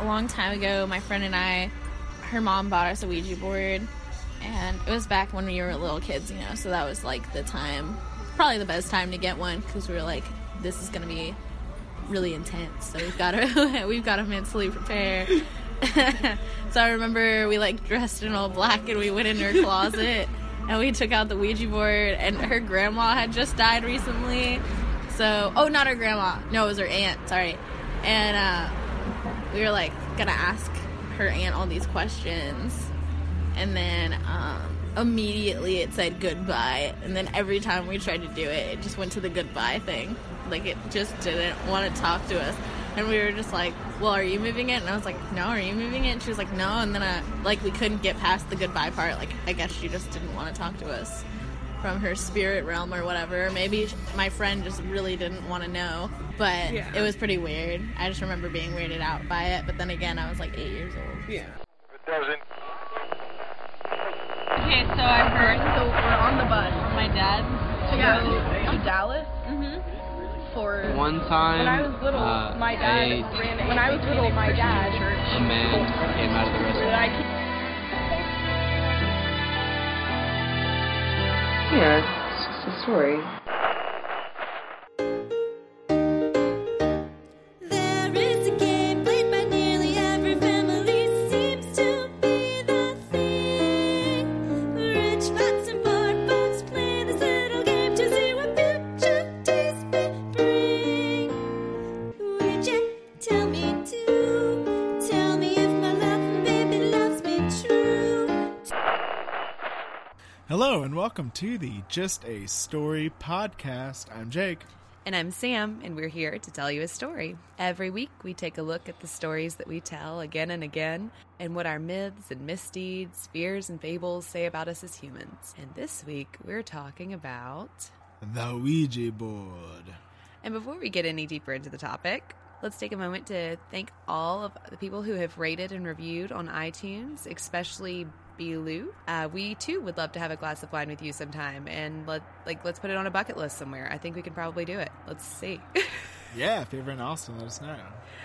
a long time ago, my friend and I, her mom bought us a Ouija board, and it was back when we were little kids, you know. So that was like the time, probably the best time to get one because we were like, this is gonna be really intense. So we've got to we've got to mentally prepare. so I remember we like dressed in all black and we went in her closet and we took out the Ouija board and her grandma had just died recently. So oh not her grandma. No, it was her aunt, sorry. And uh, we were like gonna ask her aunt all these questions and then um, immediately it said goodbye and then every time we tried to do it it just went to the goodbye thing. Like it just didn't want to talk to us. And we were just like well are you moving it and i was like no are you moving it and she was like no. And then I, like we couldn't get past the goodbye part. Like i guess she just didn't want to talk to us from her spirit realm or whatever maybe my friend just really didn't want to know but Yeah. it was pretty weird i just remember being weirded out by it but then again i was like eight years old Yeah. It doesn't. okay so i heard So we're on the bus from my dad to go to Dallas mm-hmm. for. One time, When I was little, uh, my dad a, ran. When I was little, my dad. a man came out of the That restaurant. Yeah, it's just a story. Hello and welcome to the Just a Story podcast. I'm Jake. And I'm Sam, and we're here to tell you a story. Every week, we take a look at the stories that we tell again and again, and what our myths and misdeeds, fears and fables say about us as humans. And this week, we're talking about. The Ouija board. And before we get any deeper into the topic, let's take a moment to thank all of the people who have rated and reviewed on iTunes, especially Bilu. Uh, we too would love to have a glass of wine with you sometime, and let like let's put it on a bucket list somewhere. I think we can probably do it. Let's see. Yeah, if you're in Austin, let us know.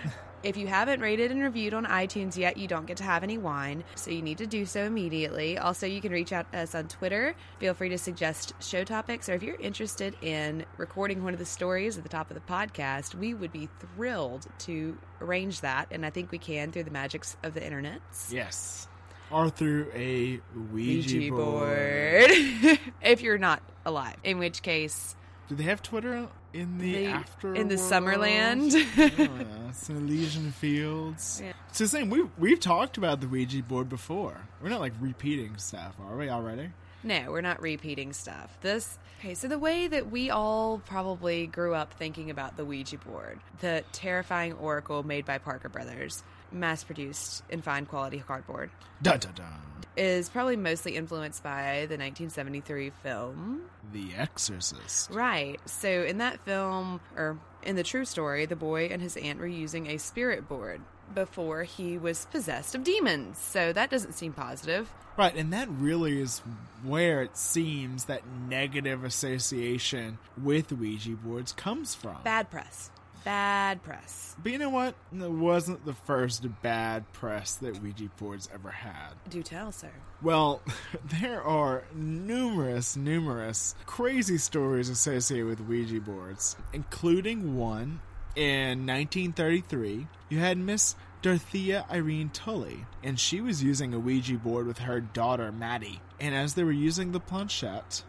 If you haven't rated and reviewed on iTunes yet, you don't get to have any wine, so you need to do so immediately. Also, you can reach out to us on Twitter. Feel free to suggest show topics, or if you're interested in recording one of the stories at the top of the podcast, we would be thrilled to arrange that, and I think we can through the magics of the internet. Yes. Or through a Ouija, Ouija board. board. if you're not alive, in which case, Do they have Twitter in the, The- after in the world? Summerland. yeah, Elysian Fields. Yeah. It's the same. We've, we've talked about the Ouija board before. We're not like repeating stuff, are we already? No, we're not repeating stuff. This okay, so the way that we all probably grew up thinking about the Ouija board, the terrifying oracle made by Parker Brothers, mass produced in fine quality cardboard, Dun dun dun. is probably mostly influenced by the 1973 film. The Exorcist. Right. So in that film, or in the true story, the boy and his aunt were using a spirit board before he was possessed of demons. So that doesn't seem positive. Right, and that really is where it seems that negative association with Ouija boards comes from. Bad press. Bad press. But you know what? It wasn't the first bad press that Ouija boards ever had. Do tell, sir. Well, there are numerous, numerous crazy stories associated with Ouija boards, including one in 1933. You had Miss Dorothea Irene Turley, and she was using a Ouija board with her daughter Maddie. And as they were using the planchette,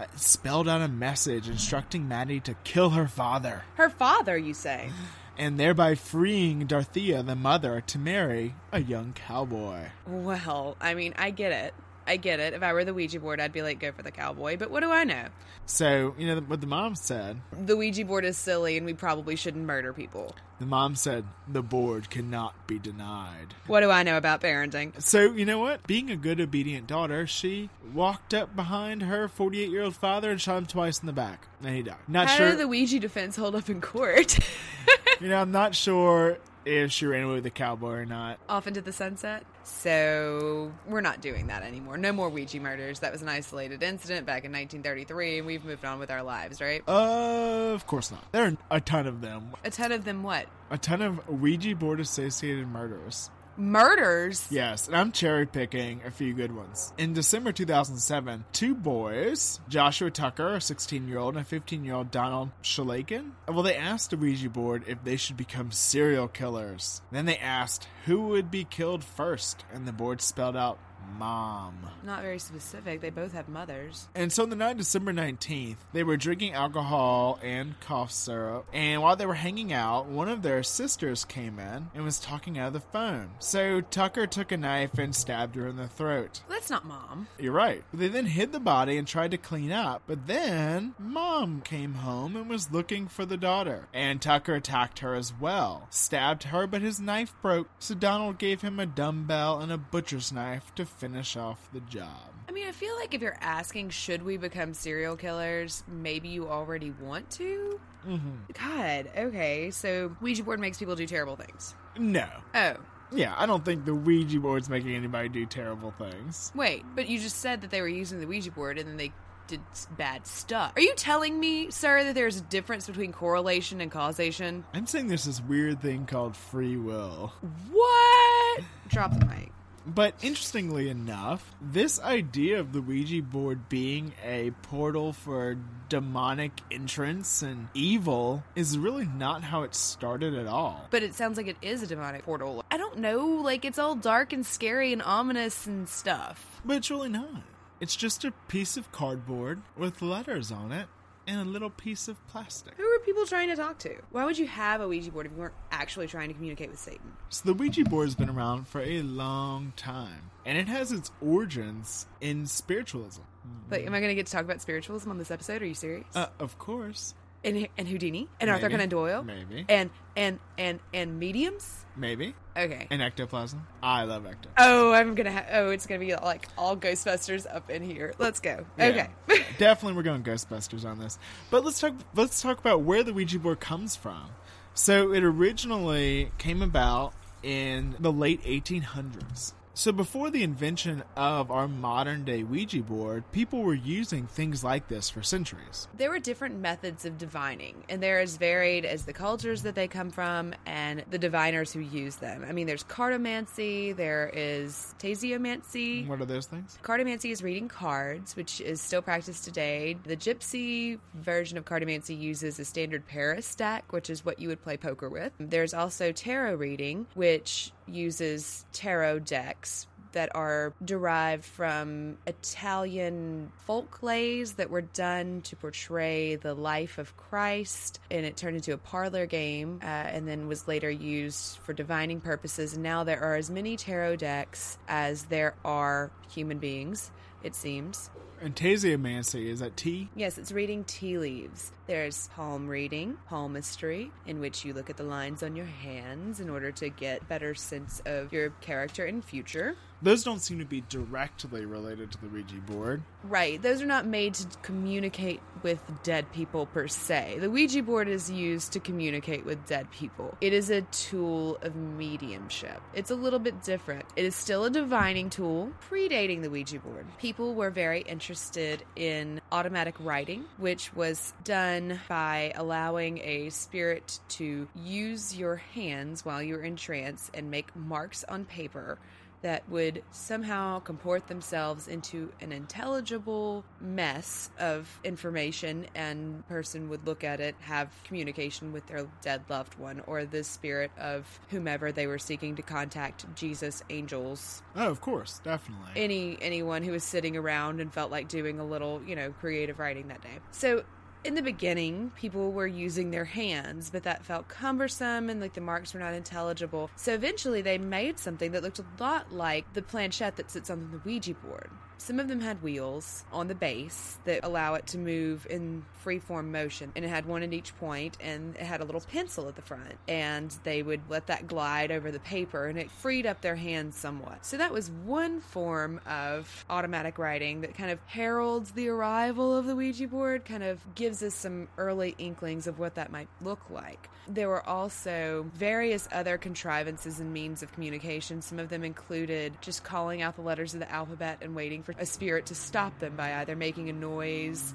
uh, spelled out a message instructing Maddie to kill her father, Her father, you say? and thereby freeing Dorothea, the mother, to marry a young cowboy. Well, I mean, I get it. I get it. If I were the Ouija board, I'd be like, go for the cowboy. But what do I know? So, you know what the mom said? The Ouija board is silly and we probably shouldn't murder people. The mom said, the board cannot be denied. What do I know about parenting? So, you know what? Being a good, obedient daughter, she walked up behind her 48 year old father and shot him twice in the back. And he died. Not How sure. did the Ouija defense hold up in court? you know, I'm not sure if she ran away with the cowboy or not. Off into the sunset. So we're not doing that anymore. No more Ouija murders. That was an isolated incident back in 1933, and we've moved on with our lives, right? Uh, of course not. There are a ton of them. A ton of them what? A ton of Ouija board associated murders. Murders? Yes, and I'm cherry picking a few good ones. In December 2007, two boys, Joshua Tucker, a 16 year old, and a 15 year old Donald Shalakin, well, they asked the Ouija board if they should become serial killers. Then they asked who would be killed first, and the board spelled out mom. Not very specific. They both have mothers. And so on the night of December 19th, they were drinking alcohol and cough syrup. And while they were hanging out, one of their sisters came in and was talking out of the phone. So Tucker took a knife and stabbed her in the throat. That's not mom. You're right. They then hid the body and tried to clean up. But then mom came home and was looking for the daughter. And Tucker attacked her as well. Stabbed her, but his knife broke. So Donald gave him a dumbbell and a butcher's knife to finish off the job. I mean, I feel like if you're asking, should we become serial killers, maybe you already want to? Mm-hmm. God, okay. So Ouija board makes people do terrible things. No. Oh, Yeah, I don't think the Ouija board's making anybody do terrible things. wait, but you just said that they were using the Ouija board and then they did bad stuff. Are you telling me, sir, that there's a difference between correlation and causation? I'm saying there's this weird thing called free will. What? Drop the mic. But interestingly enough, this idea of the Ouija board being a portal for demonic entrance and evil is really not how it started at all. But it sounds like it is a demonic portal. I don't know, like it's all dark and scary and ominous and stuff. But it's really not. It's just a piece of cardboard with letters on it and a little piece of plastic. Who are people trying to talk to? Why would you have a Ouija board if you weren't actually trying to communicate with Satan? So the Ouija board has been around for a long time, and it has its origins in spiritualism. But am I going to get to talk about spiritualism on this episode? Are you serious? Uh, of course. And and Houdini and Arthur. Conan Doyle Maybe. and and and and mediums. Maybe. Okay. And ectoplasm. I love ectoplasm. Oh, I'm gonna. Ha- oh, it's gonna be like all Ghostbusters up in here. Let's go. Okay. Yeah. Definitely we're going Ghostbusters on this. But let's talk let's talk about where the Ouija board comes from. So it originally came about in the late 1800s. So before the invention of our modern day Ouija board, people were using things like this for centuries. There were different methods of divining, and they're as varied as the cultures that they come from and the diviners who use them. I mean, there's cartomancy, there is tasseomancy. What are those things? Cartomancy is reading cards, which is still practiced today. The gypsy version of cartomancy uses a standard Paris stack, which is what you would play poker with. There's also tarot reading, which uses tarot decks that are derived from Italian folk lays that were done to portray the life of Christ, and it turned into a parlor game, uh, and then was later used for divining purposes. And now there are as many tarot decks as there are human beings. It seems. And Tasseomancy, is that tea? Yes, it's reading tea leaves. There's palm reading, palmistry, in which you look at the lines on your hands in order to get better sense of your character and future. Those don't seem to be directly related to the Ouija board. Right, those are not made to communicate with dead people per se. The Ouija board is used to communicate with dead people. It is a tool of mediumship. It's a little bit different. It is still a divining tool, predating the Ouija board. People were very interested in automatic writing, which was done by allowing a spirit to use your hands while you're in trance and make marks on paper that would somehow comport themselves into an intelligible mess of information and person would look at it have communication with their dead loved one or the spirit of whomever they were seeking to contact jesus angels Oh, of course, definitely. any anyone who was sitting around and felt like doing a little you know creative writing that day so in the beginning, people were using their hands, but that felt cumbersome and like the marks were not intelligible. So eventually, they made something that looked a lot like the planchette that sits on the Ouija board. Some of them had wheels on the base that allow it to move in freeform motion, and it had one at each point, and it had a little pencil at the front, and they would let that glide over the paper, and it freed up their hands somewhat. So that was one form of automatic writing that kind of heralds the arrival of the Ouija board, kind of gives us some early inklings of what that might look like. There were also various other contrivances and means of communication. Some of them included just calling out the letters of the alphabet and waiting for a spirit to stop them by either making a noise,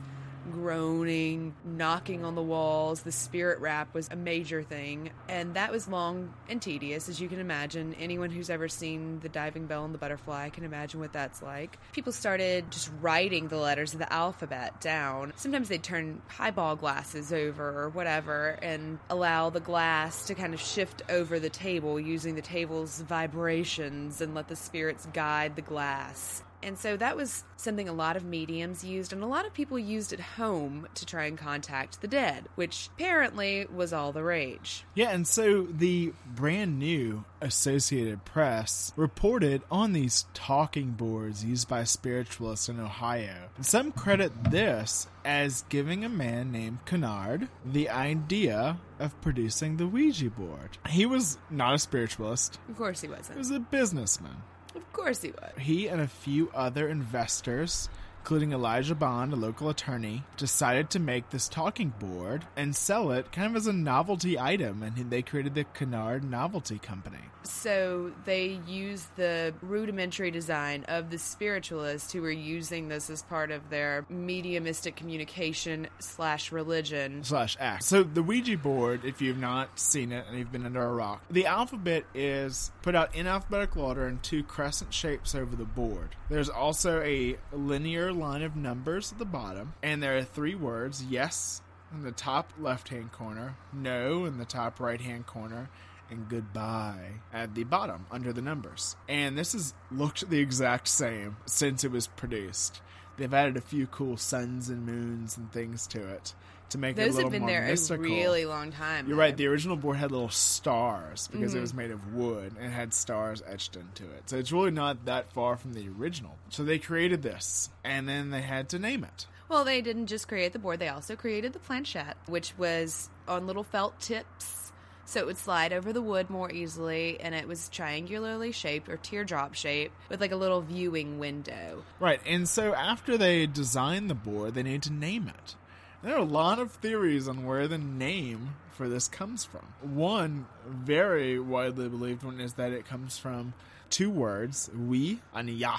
groaning, knocking on the walls. The spirit rap was a major thing, and that was long and tedious, as you can imagine. Anyone who's ever seen The Diving Bell and the Butterfly can imagine what that's like. People started just writing the letters of the alphabet down. Sometimes they'd turn highball glasses over or whatever and allow the glass to kind of shift over the table using the table's vibrations and let the spirits guide the glass. And so that was something a lot of mediums used, and a lot of people used at home to try and contact the dead, which apparently was all the rage. Yeah, and so the brand new Associated Press reported on these talking boards used by spiritualists in Ohio. Some credit this as giving a man named Kennard the idea of producing the Ouija board. He was not a spiritualist, Of course he he wasn't. He was a businessman. Of course he was. He and a few other investors, including Elijah Bond, a local attorney, decided to make this talking board and sell it kind of as a novelty item, and they created the Kennard Novelty Company. So they used the rudimentary design of the spiritualists who were using this as part of their mediumistic communication slash religion. slash act. So the Ouija board, if you've not seen it and you've been under a rock, the alphabet is put out in alphabetical order in two crescent shapes over the board. There's also a linear line of numbers at the bottom, and there are three words: yes in the top left-hand corner, no in the top right-hand corner. And goodbye at the bottom under the numbers. And this has looked the exact same since it was produced. They've added a few cool suns and moons and things to it to make it a Those little have been more there mystical. a really long time. You're though. right. The original board had little stars because Mm-hmm. it was made of wood and had stars etched into it. So it's really not that far from the original. So they created this and then they had to name it. Well, they didn't just create the board, they also created the planchette, which was on little felt tips. So it would slide over the wood more easily, and it was triangularly shaped or teardrop shaped with like a little viewing window. Right. And so after they designed the board, they needed to name it. There are a lot of theories on where the name for this comes from. One very widely believed one is that it comes from two words, we and ya,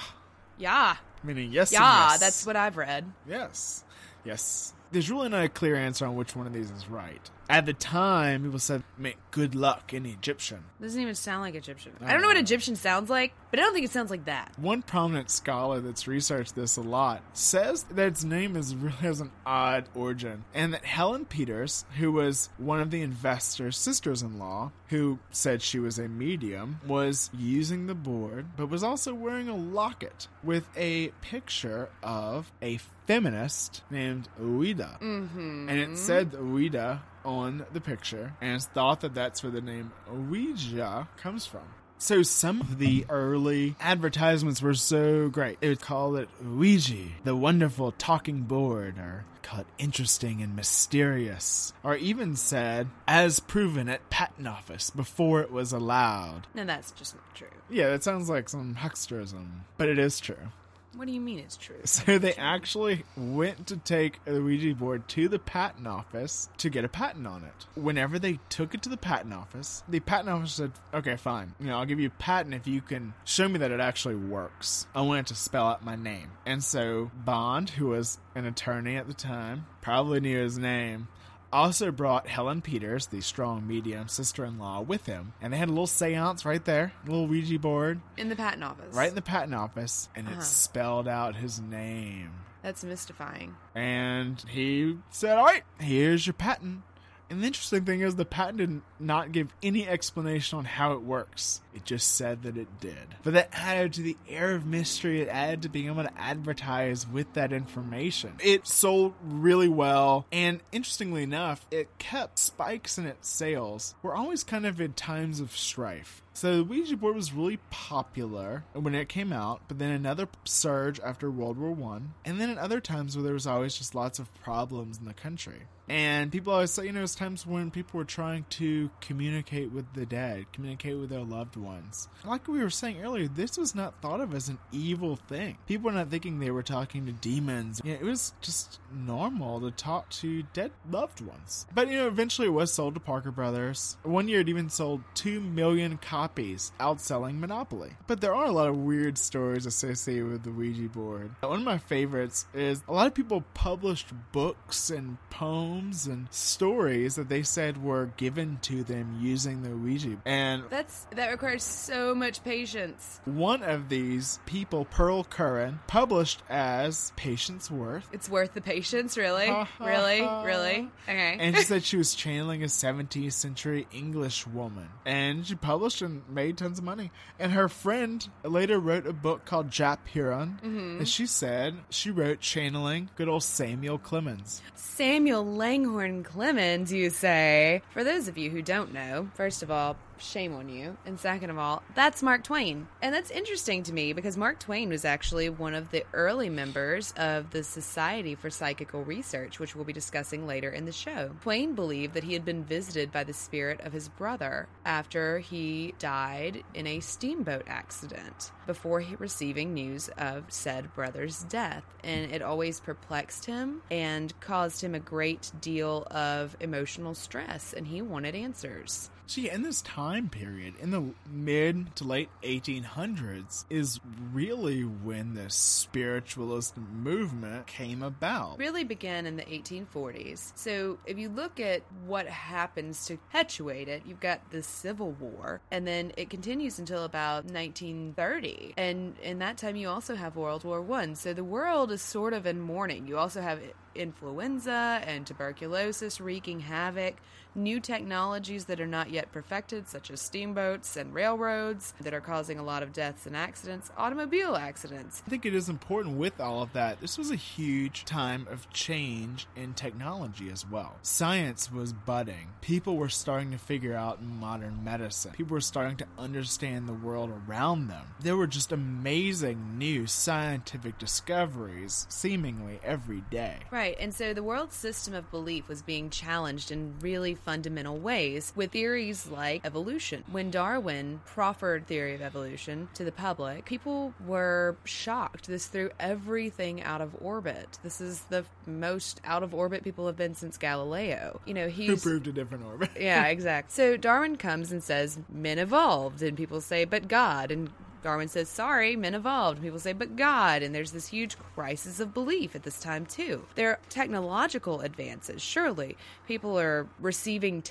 Yeah. meaning yes and Yeah, yes. that's what I've read. Yes. Yes. There's really not a clear answer on which one of these is right. At the time, people said, meant good luck in Egyptian. Doesn't even sound like Egyptian. I I don't know what. Egyptian sounds like, but I don't think it sounds like that. One prominent scholar that's researched this a lot says that its name is really has an odd origin, and that Helen Peters, who was one of the investors' sisters-in-law, who said she was a medium, was using the board, but was also wearing a locket with a picture of a feminist named Ouida, mm-hmm. and it said Ouida on the picture, and thought that that's where the name Ouija comes from. So some of the early advertisements were so great. They would call it Ouija, the wonderful talking board, or call it interesting and mysterious, or even said, as proven at patent office before it was allowed. No, that's just not true. Yeah, that sounds like some hucksterism, but it is true. What do you mean it's true? So they actually went to take a Ouija board to the patent office to get a patent on it. Whenever they took it to the patent office, the patent office said, "Okay, fine. You know, I'll give you a patent if you can show me that it actually works. I want it to spell out my name." And so Bond, who was an attorney at the time, probably knew his name. Also brought Helen Peters, the strong medium sister-in-law, with him, and they had a little séance right there, a little Ouija board, In the patent office. right in the patent office, and Uh-huh. it spelled out his name. That's mystifying. And he said, All right, here's your patent. And the interesting thing is, the patent did not give any explanation on how it works. It just said that it did. But that added to the air of mystery, it added to being able to advertise with that information. It sold really well, and interestingly enough, it kept spikes in its sales. We're always kind of in times of strife. So the Ouija board was really popular when it came out, but then another surge after World War One, and then at other times where there was always just lots of problems in the country. And people always say, you know, it's times when people were trying to communicate with the dead, communicate with their loved ones. Like we were saying earlier, this was not thought of as an evil thing. People were not thinking they were talking to demons. It was just normal to talk to dead loved ones. But, you know, eventually it was sold to Parker Brothers. One year it even sold 2 million copies, outselling Monopoly. But there are a lot of weird stories associated with the Ouija board. One of my favorites is a lot of people published books and poems and stories that they said were given to them using the Ouija. And That's that requires so much patience. one of these people, Pearl Curran, published as Patience Worth. It's worth the patience, really, really, really. Okay. And she said she was channeling a 17th century English woman. And she published and made tons of money. And her friend later wrote a book called Jap Herron. Mm-hmm. And she said she wrote channeling good old Samuel Clemens. Samuel Langhorne Clemens, you say. For those of you who don't know, first of all, shame on you. And second of all, that's Mark Twain. And that's interesting to me because Mark Twain was actually one of the early members of the Society for Psychical Research, which we'll be discussing later in the show. Twain believed that he had been visited by the spirit of his brother after he died in a steamboat accident before he receiving news of said brother's death. And it always perplexed him and caused him a great deal of emotional stress, and he wanted answers. See, in this time period, in the mid to late 1800s, is really when the spiritualist movement came about. really began in the 1840s. So if you look at what happens to perpetuate it, you've got the Civil War, and then it continues until about 1930. And in that time, you also have World War One. So the world is sort of in mourning. You also have influenza and tuberculosis wreaking havoc. New technologies that are not yet perfected, such as steamboats and railroads, that are causing a lot of deaths and accidents, automobile accidents. I think it is important with all of that. This was a huge time of change in technology as well. Science was budding. People were starting to figure out modern medicine. People were starting to understand the world around them. There were just amazing new scientific discoveries seemingly every day. Right, and so the world system of belief was being challenged in really fundamental ways with theories like evolution. When Darwin proffered theory of evolution to the public, people were shocked. This threw everything out of orbit. This is the most out of orbit people have been since Galileo. You know, he proved a different orbit? yeah, exactly. So Darwin comes and says, men evolved. And people say, but God. And Darwin says, sorry, men evolved. People say, but God. And there's this huge crisis of belief at this time, too. There are technological advances, surely. People are receiving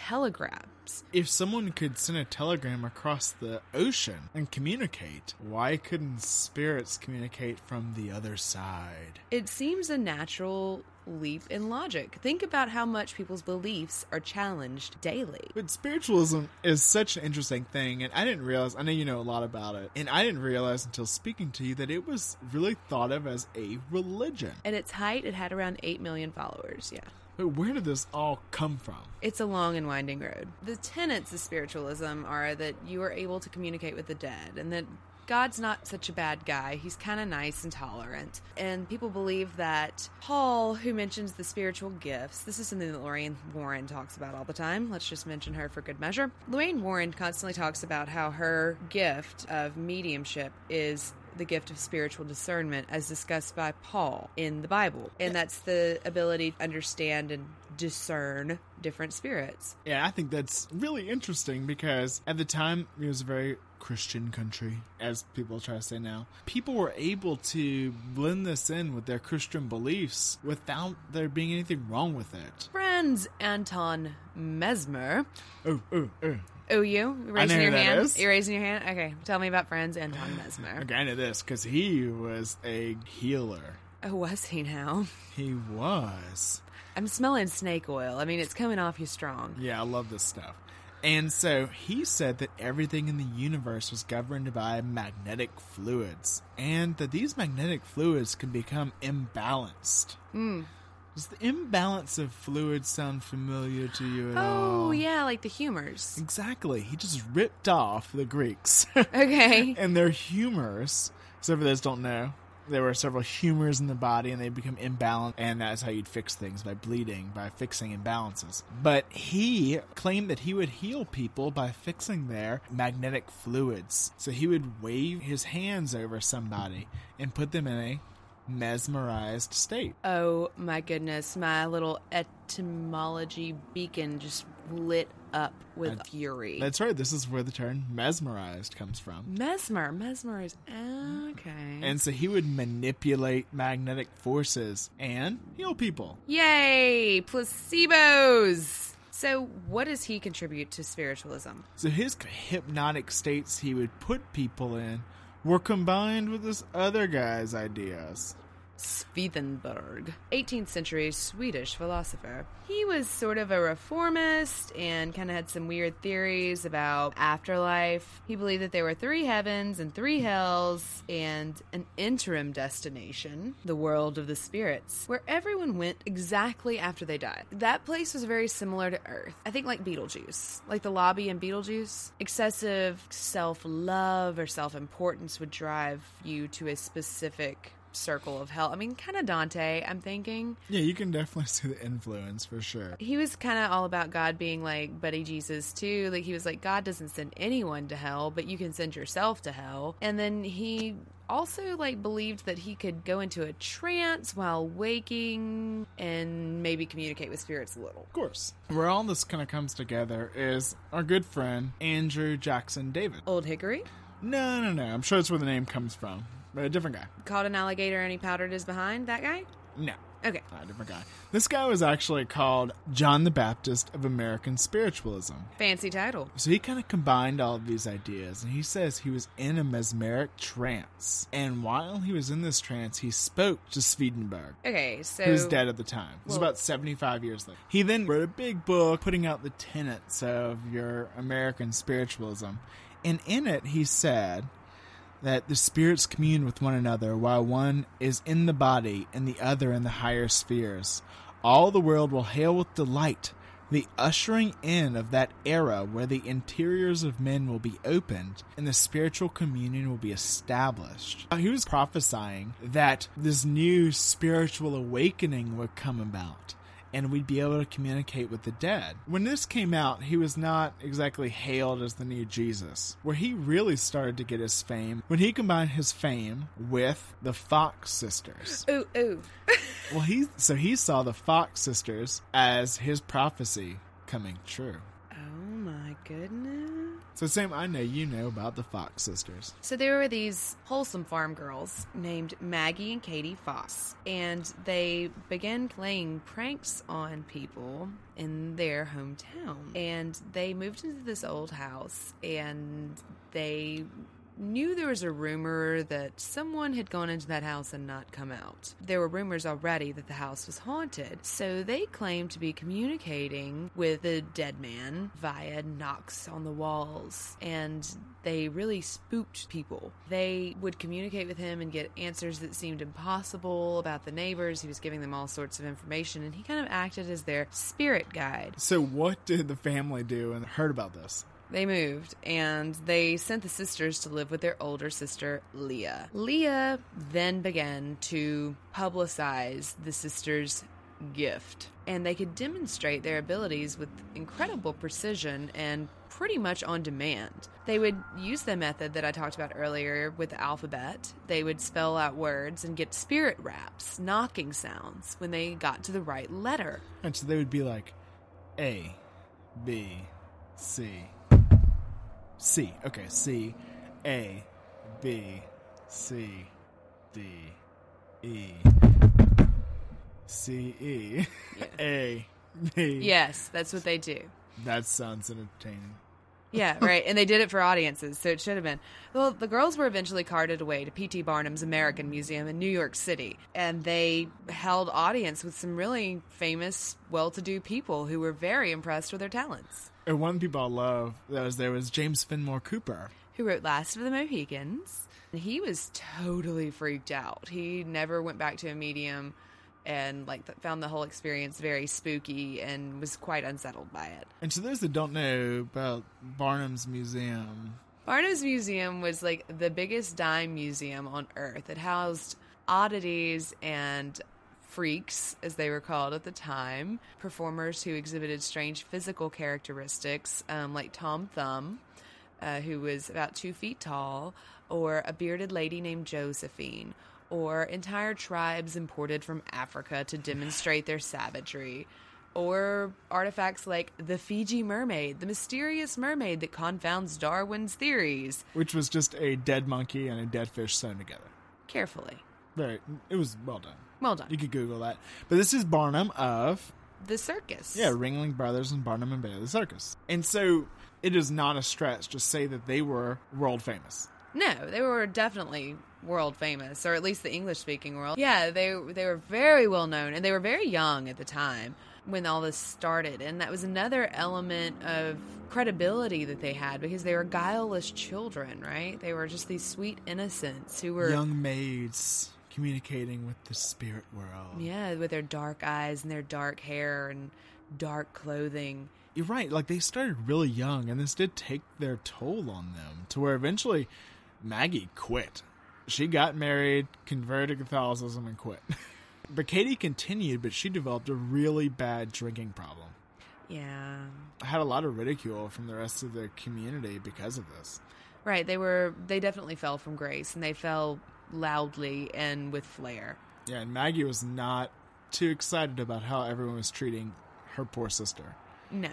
If someone could send a telegram across the ocean and communicate, why couldn't spirits communicate from the other side? It seems a natural leap in logic. Think about how much people's beliefs are challenged daily. But spiritualism is such an interesting thing, and I didn't realize, I know you know a lot about it, and I didn't realize until speaking to you that it was really thought of as a religion. At its height, it had around 8 million followers, yeah. Where did this all come from? It's a long and winding road. The tenets of spiritualism are that you are able to communicate with the dead and that God's not such a bad guy. He's kind of nice and tolerant. And people believe that Paul, who mentions the spiritual gifts, this is something that Lorraine Warren talks about all the time. Let's just mention her for good measure. Lorraine Warren constantly talks about how her gift of mediumship is the gift of spiritual discernment as discussed by Paul in the Bible. And that's the ability to understand and discern different spirits. Yeah, I think that's really interesting because at the time it was a very Christian country, as people try to say now. People were able to blend this in with their Christian beliefs without there being anything wrong with it. Franz Anton Mesmer. Oh, oh, oh. Oh, you? You're raising your hand? is. You're raising your hand? Okay. Tell me about Franz Anton Mesmer. Okay, I know this because he was a healer. Oh, was he now? He was. I'm smelling snake oil. I mean, it's coming off you strong. Yeah, I love this stuff. And so he said that everything in the universe was governed by magnetic fluids, and that these magnetic fluids can become imbalanced. Hmm. Does the imbalance of fluids sound familiar to you at Oh all? Oh, yeah, like the humors. Exactly. He just ripped off the Greeks Okay. and their humors. So for those who don't know, there were several humors in the body and they become imbalanced and that's how you'd fix things by bleeding, by fixing imbalances. But he claimed that he would heal people by fixing their magnetic fluids. So he would wave his hands over somebody and put them in a mesmerized state. Oh my goodness, my little etymology beacon just lit up with That's- fury. That's right. This is where the term mesmerized comes from. Mesmer, mesmerized. okay. And so he would manipulate magnetic forces and heal people. Yay, placebos. So, what does he contribute to spiritualism? So his hypnotic states he would put people in were combined with this other guy's ideas. Swedenborg, 18th century Swedish philosopher. He was sort of a reformist and kind of had some weird theories about afterlife. He believed that there were three heavens and three hells and an interim destination, the world of the spirits, where everyone went exactly after they died. That place was very similar to Earth. I think like Beetlejuice, like the lobby in Beetlejuice. Excessive self love or self importance would drive you to a specific circle of hell. I mean, kind of Dante, I'm thinking. Yeah, you can definitely see the influence for sure. He was kind of all about God being like buddy Jesus too. Like he was like God doesn't send anyone to hell, but you can send yourself to hell. And then he also like believed that he could go into a trance while waking and maybe communicate with spirits a little. Of course. Where all this kind of comes together is our good friend Andrew Jackson Davis. Old Hickory No, no, no. I'm sure that's where the name comes from. But a different guy. caught an alligator and he powdered his behind. That guy. No. Okay. Not a different guy. This guy was actually called John the Baptist of American Spiritualism. Fancy title. So he kind of combined all of these ideas, and he says he was in a mesmeric trance. And while he was in this trance, he spoke to Swedenborg, Okay, so who was dead at the time. It was Well- about 75 years later. He then wrote a big book putting out the tenets of your American spiritualism. And in it, he said that the spirits commune with one another while one is in the body and the other in the higher spheres. All the world will hail with delight the ushering in of that era where the interiors of men will be opened and the spiritual communion will be established. He was prophesying that this new spiritual awakening would come about and we'd be able to communicate with the dead. When this came out, he was not exactly hailed as the new Jesus. Where he really started to get his fame when he combined his fame with the Fox sisters. ooh ooh. Well, he so he saw the Fox sisters as his prophecy coming true. Oh my goodness. So, Sam, I know you know about the Fox sisters. So there were these wholesome farm girls named Maggie and Katie Fox, and they began playing pranks on people in their hometown. And they moved into this old house, and they knew there was a rumor that someone had gone into that house and not come out. There were rumors already that the house was haunted, so they claimed to be communicating with the dead man via knocks on the walls, and they really spooked people. They would communicate with him and get answers that seemed impossible about the neighbors. He was giving them all sorts of information, and he kind of acted as their spirit guide. So, what did the family do and heard about this? They moved and they sent the sisters to live with their older sister, Leah. Leah then began to publicize the sisters' gift, and they could demonstrate their abilities with incredible precision and pretty much on demand. They would use the method that I talked about earlier with the alphabet. They would spell out words and get spirit raps, knocking sounds when they got to the right letter. And so they would be like A, B, C, C. Okay, C, A, B, C, D, E, C, E, A, B. Yes, that's what they do. That sounds entertaining. Yeah, right. And they did it for audiences, so it should have been. Well, the girls were eventually carted away to P.T. Barnum's American Museum in New York City, and they held audience with some really famous, well to do people who were very impressed with their talents. And one people I love that was there was James Fenimore Cooper. Who wrote Last of the Mohicans? He was totally freaked out. He never went back to a medium and like th- found the whole experience very spooky and was quite unsettled by it. And to those that don't know about Barnum's Museum, Barnum's Museum was like the biggest dime museum on earth. It housed oddities and freaks, as they were called at the time, performers who exhibited strange physical characteristics, um, like Tom Thumb, uh, who was about two feet tall, or a bearded lady named Josephine, or entire tribes imported from Africa to demonstrate their savagery. Or artifacts like the Fiji mermaid, the mysterious mermaid that confounds Darwin's theories. which was just a dead monkey and a dead fish sewn together. Carefully. Very, it was well done. Well done. You could Google that. But this is Barnum of The circus. yeah, Ringling Brothers and Barnum and Bailey Circus, and so it is not a stretch to say that they were world famous. No, they were definitely world famous, or at least the English speaking world. Yeah, they they were very well known, and they were very young at the time when all this started, and that was another element of credibility that they had because they were guileless children, right? They were just these sweet innocents who were Young maids communicating with the spirit world. yeah, with their dark eyes and their dark hair and dark clothing. You're right. Like they started really young, and this did take their toll on them. To where eventually, Maggie quit. She got married, converted to Catholicism, and quit. but Katie continued, but she developed a really bad drinking problem. Yeah. I had a lot of ridicule from the rest of the community because of this. Right, they were they definitely fell from grace and they fell loudly and with flair. Yeah, and Maggie was not too excited about how everyone was treating her poor sister. No.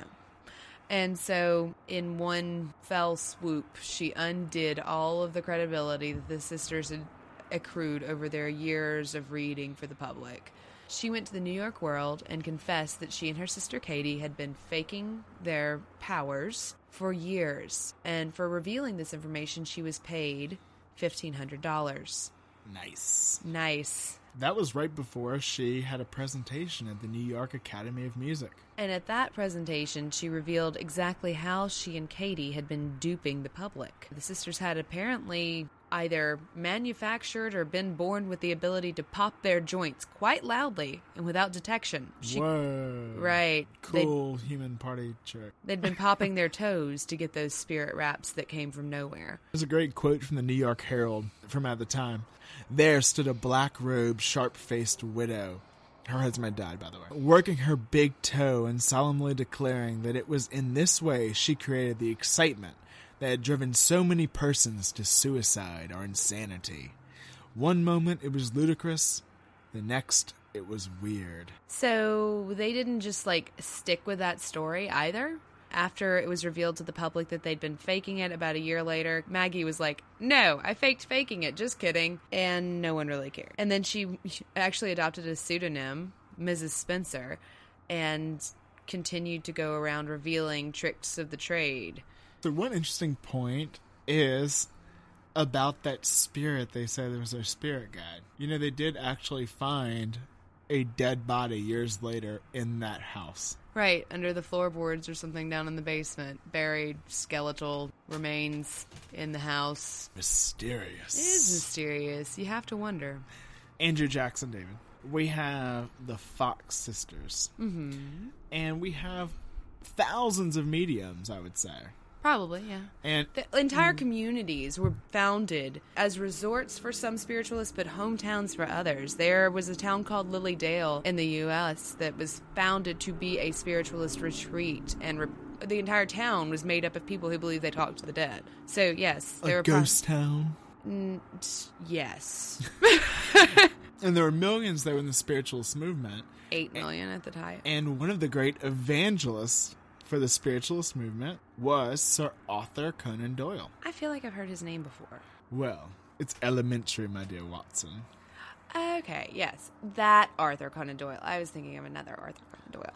And so, in one fell swoop, she undid all of the credibility that the sisters had accrued over their years of reading for the public. She went to the New York World and confessed that she and her sister Katie had been faking their powers for years. And for revealing this information, she was paid $1,500. Nice. Nice. That was right before she had a presentation at the New York Academy of Music. And at that presentation, she revealed exactly how she and Katie had been duping the public. The sisters had apparently either manufactured or been born with the ability to pop their joints quite loudly and without detection. She, Whoa. right. Cool human party trick. they'd been popping their toes to get those spirit raps that came from nowhere. There's a great quote from the New York Herald from at the time. There stood a black robed, sharp faced widow. Her husband had died, by the way. Working her big toe and solemnly declaring that it was in this way she created the excitement that had driven so many persons to suicide or insanity. One moment it was ludicrous, the next it was weird. So they didn't just like stick with that story either. After it was revealed to the public that they'd been faking it about a year later, Maggie was like, No, I faked faking it, just kidding. And no one really cared. And then she actually adopted a pseudonym, Mrs. Spencer, and continued to go around revealing tricks of the trade. So one interesting point is about that spirit. They say there was their spirit guide. You know, they did actually find a dead body years later in that house. Right, under the floorboards or something down in the basement, buried skeletal remains in the house. Mysterious. It is mysterious. You have to wonder. Andrew Jackson, Davis. We have the Fox sisters, Mm-hmm. and we have thousands of mediums. I would say, Probably, yeah. and The entire communities were founded as resorts for some spiritualists, but hometowns for others. There was a town called Lily Dale in the U.S. that was founded to be a spiritualist retreat, and re- the entire town was made up of people who believed they talked to the dead. So, yes, there a were pro- ghost town. Mm, yes, And there were millions there in the spiritualist movement. eight million at the time. And one of the great evangelists for the spiritualist movement was Sir Arthur Conan Doyle. I feel like I've heard his name before. Well, it's elementary, my dear Watson. Okay, yes. That Arthur Conan Doyle. I was thinking of another Arthur Conan Doyle.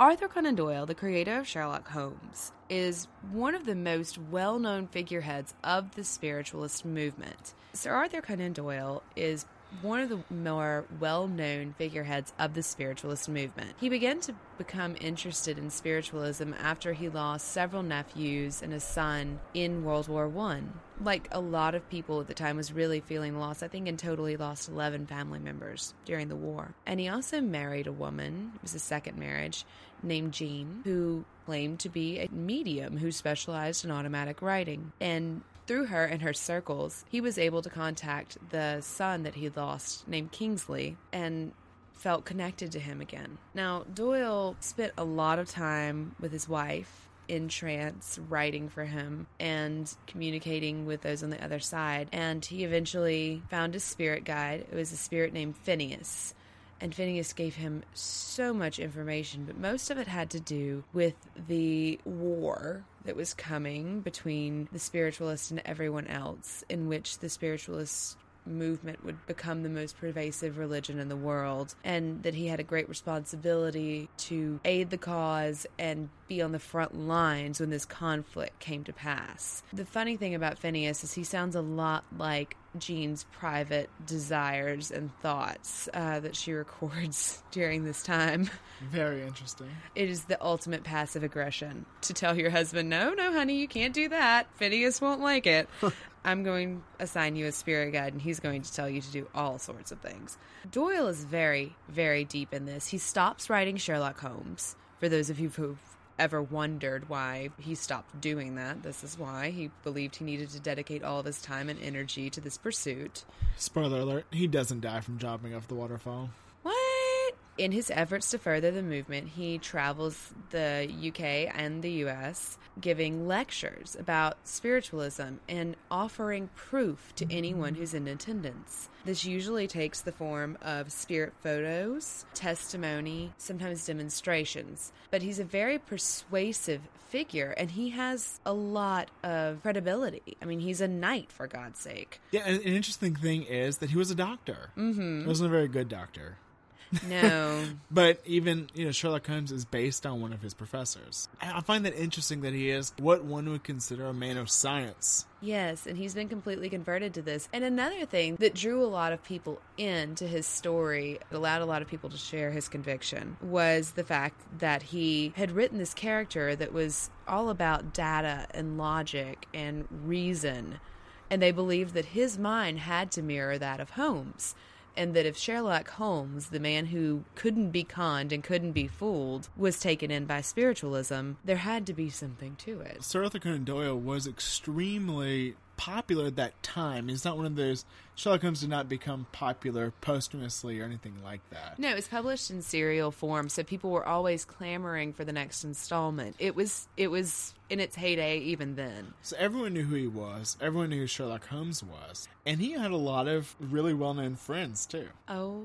Arthur Conan Doyle, the creator of Sherlock Holmes, is one of the most well known figureheads of the spiritualist movement. Sir Arthur Conan Doyle is one of the more well known figureheads of the spiritualist movement. He began to become interested in spiritualism after he lost several nephews and a son in World War One. Like a lot of people at the time was really feeling lost. I think in total he lost 11 family members during the war. And he also married a woman, it was his second marriage, named Jean, who claimed to be a medium who specialized in automatic writing. And through her and her circles, he was able to contact the son that he lost named Kingsley and felt connected to him again. Now, Doyle spent a lot of time with his wife in trance writing for him and communicating with those on the other side. And he eventually found a spirit guide. It was a spirit named Phineas. And Phineas gave him so much information, but most of it had to do with the war that was coming between the spiritualists and everyone else, in which the spiritualist movement would become the most pervasive religion in the world, and that he had a great responsibility to aid the cause and be on the front lines when this conflict came to pass. The funny thing about Phineas is he sounds a lot like Jean's private desires and thoughts uh, that she records during this time. Very interesting. It is the ultimate passive aggression to tell your husband, no, no, honey, you can't do that. Phineas won't like it. I'm going to assign you a spirit guide, and he's going to tell you to do all sorts of things. Doyle is very, very deep in this. He stops writing Sherlock Holmes. For those of you who've ever wondered why he stopped doing that, this is why. He believed he needed to dedicate all of his time and energy to this pursuit. Spoiler alert, he doesn't die from jumping off the waterfall. In his efforts to further the movement, he travels the UK and the US, giving lectures about spiritualism and offering proof to anyone who's in attendance. This usually takes the form of spirit photos, testimony, sometimes demonstrations. But he's a very persuasive figure and he has a lot of credibility. I mean, he's a knight, for God's sake. Yeah, an interesting thing is that he was a doctor. Mm-hmm. He wasn't a very good doctor. No. But even, you know, Sherlock Holmes is based on one of his professors. I find that interesting that he is what one would consider a man of science. Yes, and he's been completely converted to this. And another thing that drew a lot of people into his story, allowed a lot of people to share his conviction, was the fact that he had written this character that was all about data and logic and reason. And they believed that his mind had to mirror that of Holmes. And that if Sherlock Holmes, the man who couldn't be conned and couldn't be fooled, was taken in by spiritualism, there had to be something to it. Sir Arthur Conan Doyle was extremely popular at that time. He's not one of those. Sherlock Holmes did not become popular posthumously or anything like that. No, it was published in serial form, so people were always clamoring for the next installment. It was it was in its heyday even then. So everyone knew who he was. Everyone knew who Sherlock Holmes was. And he had a lot of really well known friends, too. Oh,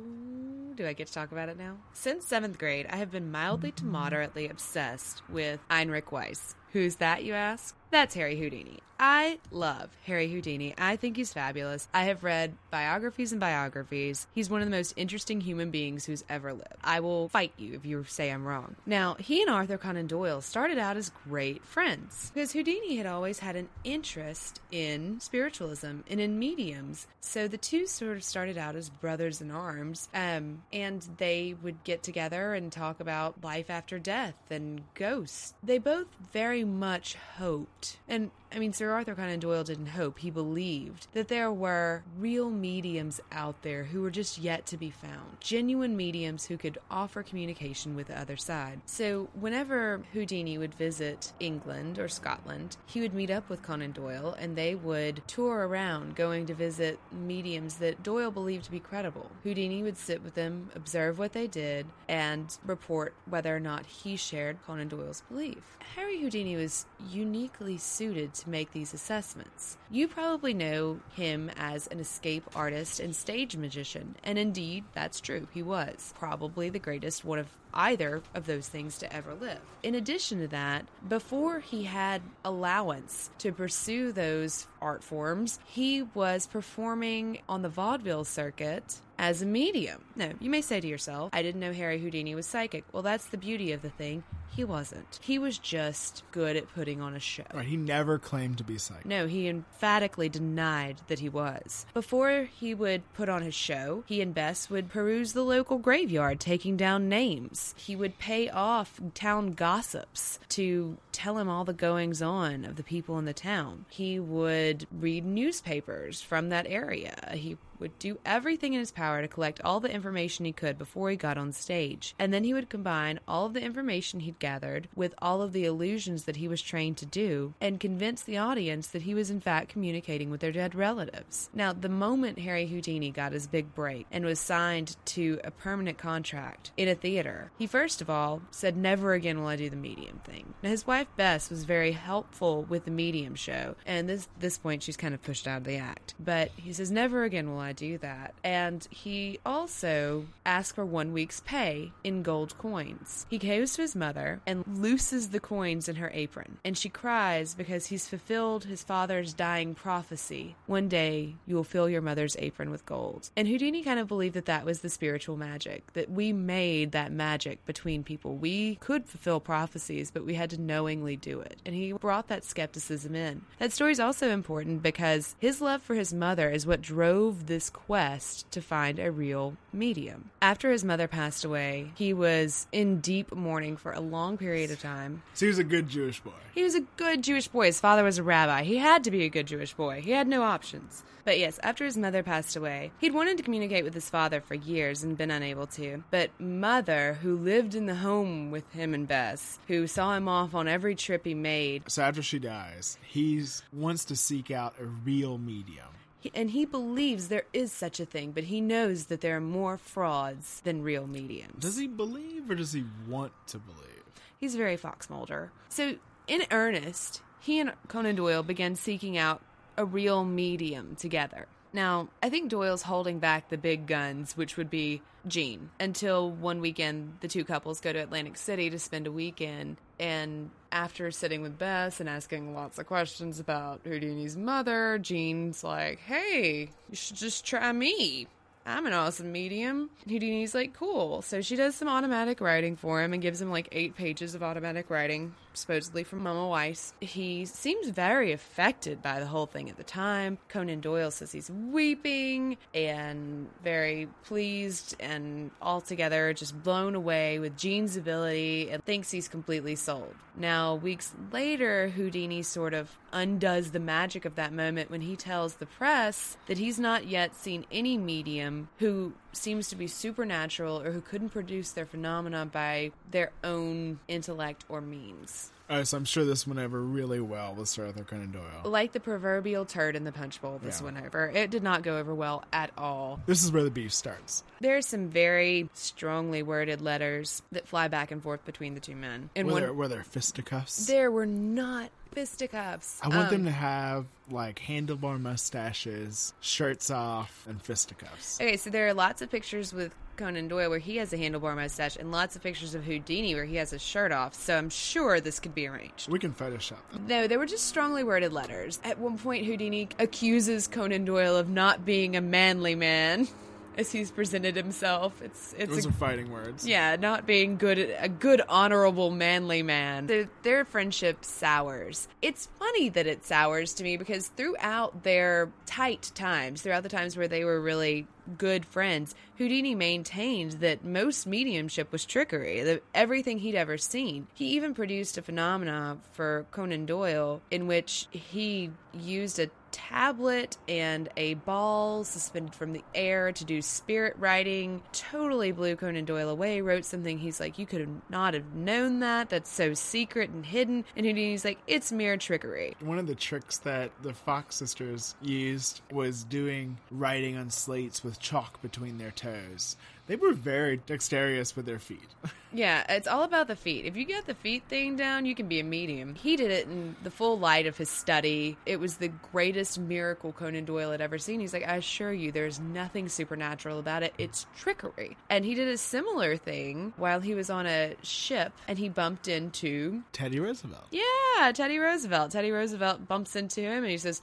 do I get to talk about it now? Since seventh grade, I have been mildly to moderately obsessed with Heinrich Weiss. Who's that, you ask? That's Harry Houdini. I love Harry Houdini. I think he's fabulous. I have read biographies and biographies. He's one of the most interesting human beings who's ever lived. I will fight you if you say I'm wrong. Now, he and Arthur Conan Doyle started out as great friends because Houdini had always had an interest in spiritualism and in mediums. So the two sort of started out as brothers in arms, um, and they would get together and talk about life after death and ghosts. They both very much hoped, and I mean, Sir Arthur Conan Doyle didn't hope, he believed that there were real mediums out there who were just yet to be found. Genuine mediums who could offer communication with the other side. So, whenever Houdini would visit England or Scotland, he would meet up with Conan Doyle and they would tour around going to visit mediums that Doyle believed to be credible. Houdini would sit with them, observe what they did, and report whether or not he shared Conan Doyle's belief. Harry Houdini was uniquely suited to make these assessments. You probably know him as an escape artist and stage magician, and indeed, that's true. He was probably the greatest one of either of those things to ever live. In addition to that, before he had allowance to pursue those art forms, he was performing on the vaudeville circuit as a medium. Now, you may say to yourself, I didn't know Harry Houdini was psychic. Well, that's the beauty of the thing. He wasn't. He was just good at putting on a show. Right, he never claimed to be psychic. No, he emphatically denied that he was. Before he would put on his show, he and Bess would peruse the local graveyard, taking down names. He would pay off town gossips to tell him all the goings on of the people in the town. He would read newspapers from that area. He would do everything in his power to collect all the information he could before he got on stage. And then he would combine all of the information he'd gathered with all of the illusions that he was trained to do and convince the audience that he was in fact communicating with their dead relatives. Now, the moment Harry Houdini got his big break and was signed to a permanent contract in a theater, he first of all said, Never again will I do the medium thing. Now, his wife Bess was very helpful with the medium show, and this this point she's kind of pushed out of the act. But he says, Never again will I do that. And he also asked for one week's pay in gold coins. He goes to his mother and looses the coins in her apron, and she cries because he's fulfilled his father's dying prophecy. One day you will fill your mother's apron with gold. And Houdini kind of believed that that was the spiritual magic, that we made that magic between people. We could fulfill prophecies, but we had to knowingly do it. And he brought that skepticism in. That story's also important because his love for his mother is what drove this quest to find a real medium. After his mother passed away, he was in deep mourning for a long period of time. So he was a good Jewish boy. He was a good Jewish boy. His father was a rabbi. He had to be a good Jewish boy. He had no options. But yes, after his mother passed away, he'd wanted to communicate with his father for years and been unable to. But mother, who lived in the home with him and Bess, who saw him off on every trip he made, So after she dies, he wants to seek out a real medium. He- and he believes there is such a thing, but he knows that there are more frauds than real mediums. Does he believe or does he want to believe? He's very Fox Mulder. So, in earnest, he and Conan Doyle began seeking out a real medium together. Now, I think Doyle's holding back the big guns, which would be Jean, until one weekend the two couples go to Atlantic City to spend a weekend. And after sitting with Bess and asking lots of questions about Houdini's mother, Jean's like, hey, you should just try me. I'm an awesome medium. And Houdini's like, cool. So she does some automatic writing for him and gives him like eight pages of automatic writing, supposedly from Mama Weiss. He seems very affected by the whole thing at the time. Conan Doyle says he's weeping and very pleased and altogether just blown away with Jean's ability and thinks he's completely sold. Now, weeks later, Houdini sort of undoes the magic of that moment when he tells the press that he's not yet seen any medium who seems to be supernatural or who couldn't produce their phenomena by their own intellect or means. Uh, so I'm sure this went over really well with Sir Arthur Conan Doyle. Like the proverbial turd in the punch bowl, this Yeah. went over. It did not go over well at all. This is where the beef starts. There's some very strongly worded letters that fly back and forth between the two men. And Were one, there, were there fisticuffs? there were not fisticuffs. I want Um, them to have like handlebar mustaches, shirts off, and fisticuffs. Okay, so there are lots of pictures with Conan Doyle where he has a handlebar mustache, and lots of pictures of Houdini where he has his shirt off. So I'm sure this could be arranged. We can Photoshop them. No, they were just strongly worded letters. At one point, Houdini accuses Conan Doyle of not being a manly man, as he's presented himself. It's it's Those a are fighting words. yeah, not being good, a good, honorable, manly man. Their, their friendship sours. It's funny that it sours to me because throughout their tight times, throughout the times where they were really good friends, Houdini maintained that most mediumship was trickery, that everything he'd ever seen. He even produced a phenomena for Conan Doyle in which he used a tablet and a ball suspended from the air to do spirit writing. Totally blew Conan Doyle away. Wrote something. He's like, you could not have known that. That's so secret and hidden. And Houdini's like, it's mere trickery. One of the tricks that the Fox sisters used was doing writing on slates with chalk between their toes. They were very dexterous with their feet. Yeah, it's all about the feet. If you get the feet thing down, you can be a medium. He did it in the full light of his study. It was the greatest miracle Conan Doyle had ever seen. He's like, I assure you, there's nothing supernatural about it. It's trickery. And he did a similar thing while he was on a ship and he bumped into, Teddy Roosevelt. yeah, Teddy Roosevelt. Teddy Roosevelt bumps into him and he says,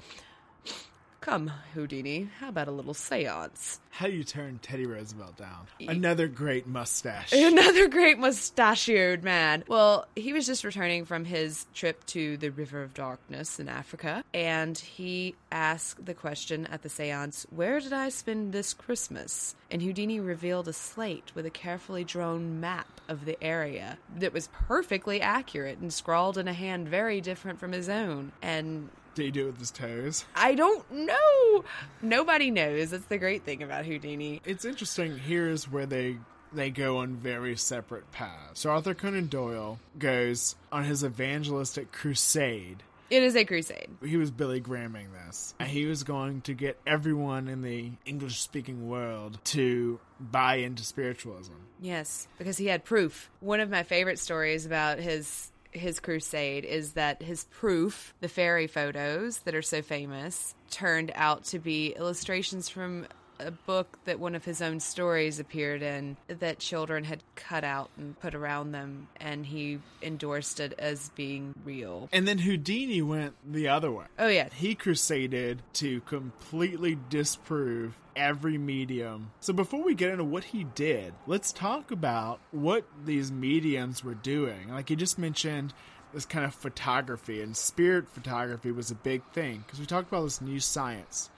Come, Houdini, how about a little seance? How do you turn Teddy Roosevelt down? Another great mustache. Another great mustachioed man. Well, he was just returning from his trip to the River of Darkness in Africa, and he asked the question at the seance, Where did I spend this Christmas? And Houdini revealed a slate with a carefully drawn map of the area that was perfectly accurate and scrawled in a hand very different from his own. And Did he do it with his toes? I don't know. Nobody knows. That's the great thing about Houdini. It's interesting. Here's where they they go on very separate paths. So Arthur Conan Doyle goes on his evangelistic crusade. It is a crusade. He was Billy Grahaming this. He was going to get everyone in the English speaking world to buy into spiritualism. Yes, because he had proof. One of my favorite stories about his his crusade is that his proof, the fairy photos that are so famous, turned out to be illustrations from a book that one of his own stories appeared in that children had cut out and put around them and he endorsed it as being real. And then Houdini went the other way. Oh yeah. He crusaded to completely disprove every medium. So before we get into what he did, let's talk about what these mediums were doing. Like you just mentioned this kind of photography and spirit photography was a big thing because we talked about this new science.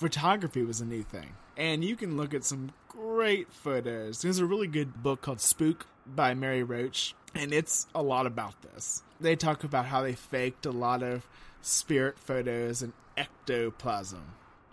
Photography was a new thing. And you can look at some great photos. There's a really good book called Spook by Mary Roach, and it's a lot about this. They talk about how they faked a lot of spirit photos and ectoplasm.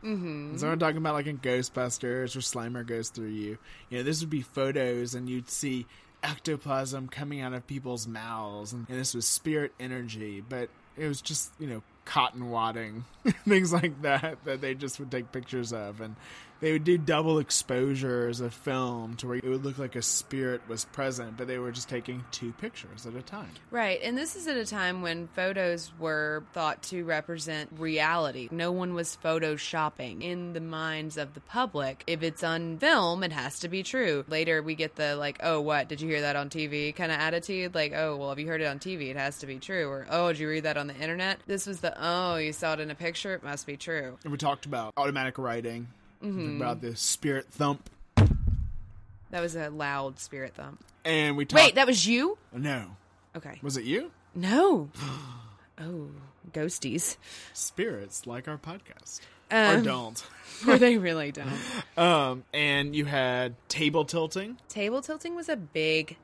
Mm-hmm. So I'm talking about like in Ghostbusters or Slimer goes through you. You know, this would be photos, and you'd see ectoplasm coming out of people's mouths, and, and this was spirit energy, but it was just you know cotton wadding, things like that that they just would take pictures of, and they would do double exposures of film to where it would look like a spirit was present, but they were just taking two pictures at a time. Right, and this is at a time when photos were thought to represent reality. No one was photoshopping in the minds of the public. If it's on film, it has to be true. Later, we get the like, oh, what? Did you hear that on TV kind of attitude? Like, oh, well, if you heard it on TV, it has to be true. Or, oh, did you read that on the internet? This was the, oh, you saw it in a picture, it must be true. And we talked about automatic writing, about the spirit thump, That was a loud spirit thump. and we talked. Wait, that was you? no, Okay. was it you? No. Oh, ghosties. Spirits like our podcast, or Um, don't. or they really don't. Um, and you had table tilting. Table tilting was a big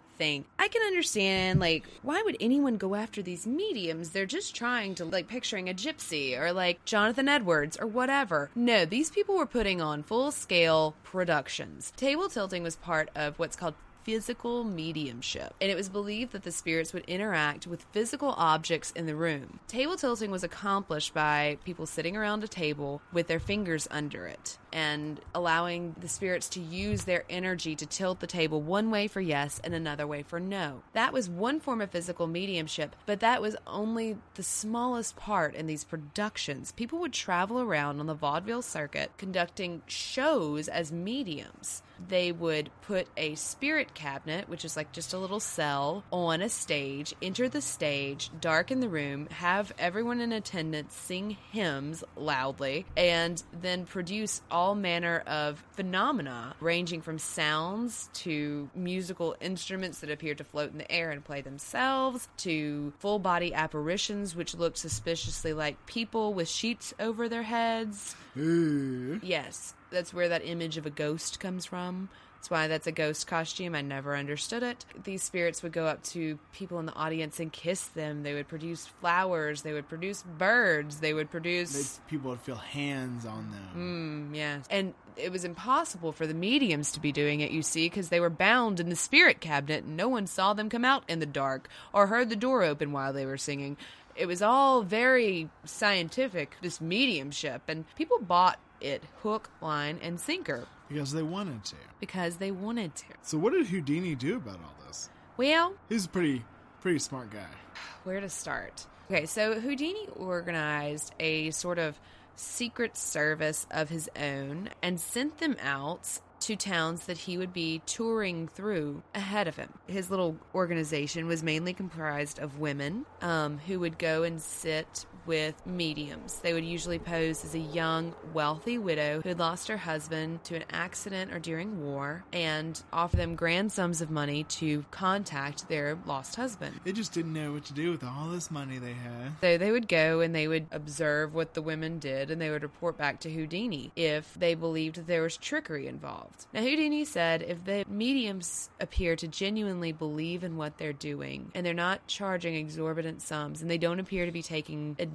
I can understand, like, why would anyone go after these mediums? They're just trying to, like, picturing a gypsy or, like, Jonathan Edwards or whatever. No, these people were putting on full scale productions. Table tilting was part of what's called physical mediumship, and it was believed that the spirits would interact with physical objects in the room. Table tilting was accomplished by people sitting around a table with their fingers under it and allowing the spirits to use their energy to tilt the table one way for yes and another way for no. That was one form of physical mediumship, but that was only the smallest part in these productions. People would travel around on the vaudeville circuit conducting shows as mediums they would put a spirit cabinet, which is like just a little cell, on a stage, enter the stage, darken the room, have everyone in attendance sing hymns loudly, and then produce all manner of phenomena ranging from sounds to musical instruments that appear to float in the air and play themselves to full body apparitions which looked suspiciously like people with sheets over their heads. Ooh. Yes, that's where that image of a ghost comes from. That's why that's a ghost costume. I never understood it. These spirits would go up to people in the audience and kiss them. They would produce flowers. They would produce birds. They would They, produce. people would feel hands on them. Mm, yes. And it was impossible for the mediums to be doing it, you see, because they were bound in the spirit cabinet and no one saw them come out in the dark or heard the door open while they were singing. It was all very scientific, this mediumship, and people bought it hook, line, and sinker because they wanted to. because they wanted to. So what did Houdini do about all this? Well, He's a pretty pretty smart guy. where to start? Okay, so Houdini organized a sort of secret service of his own and sent them out to towns that he would be touring through ahead of him. His little organization was mainly comprised of women um, who would go and sit with mediums. They would usually pose as a young, wealthy widow who had lost her husband to an accident or during war and offer them grand sums of money to contact their lost husband. They just didn't know what to do with all this money they had. So they would go and they would observe what the women did and they would report back to Houdini if they believed that there was trickery involved. Now, Houdini said if the mediums appear to genuinely believe in what they're doing and they're not charging exorbitant sums and they don't appear to be taking advantage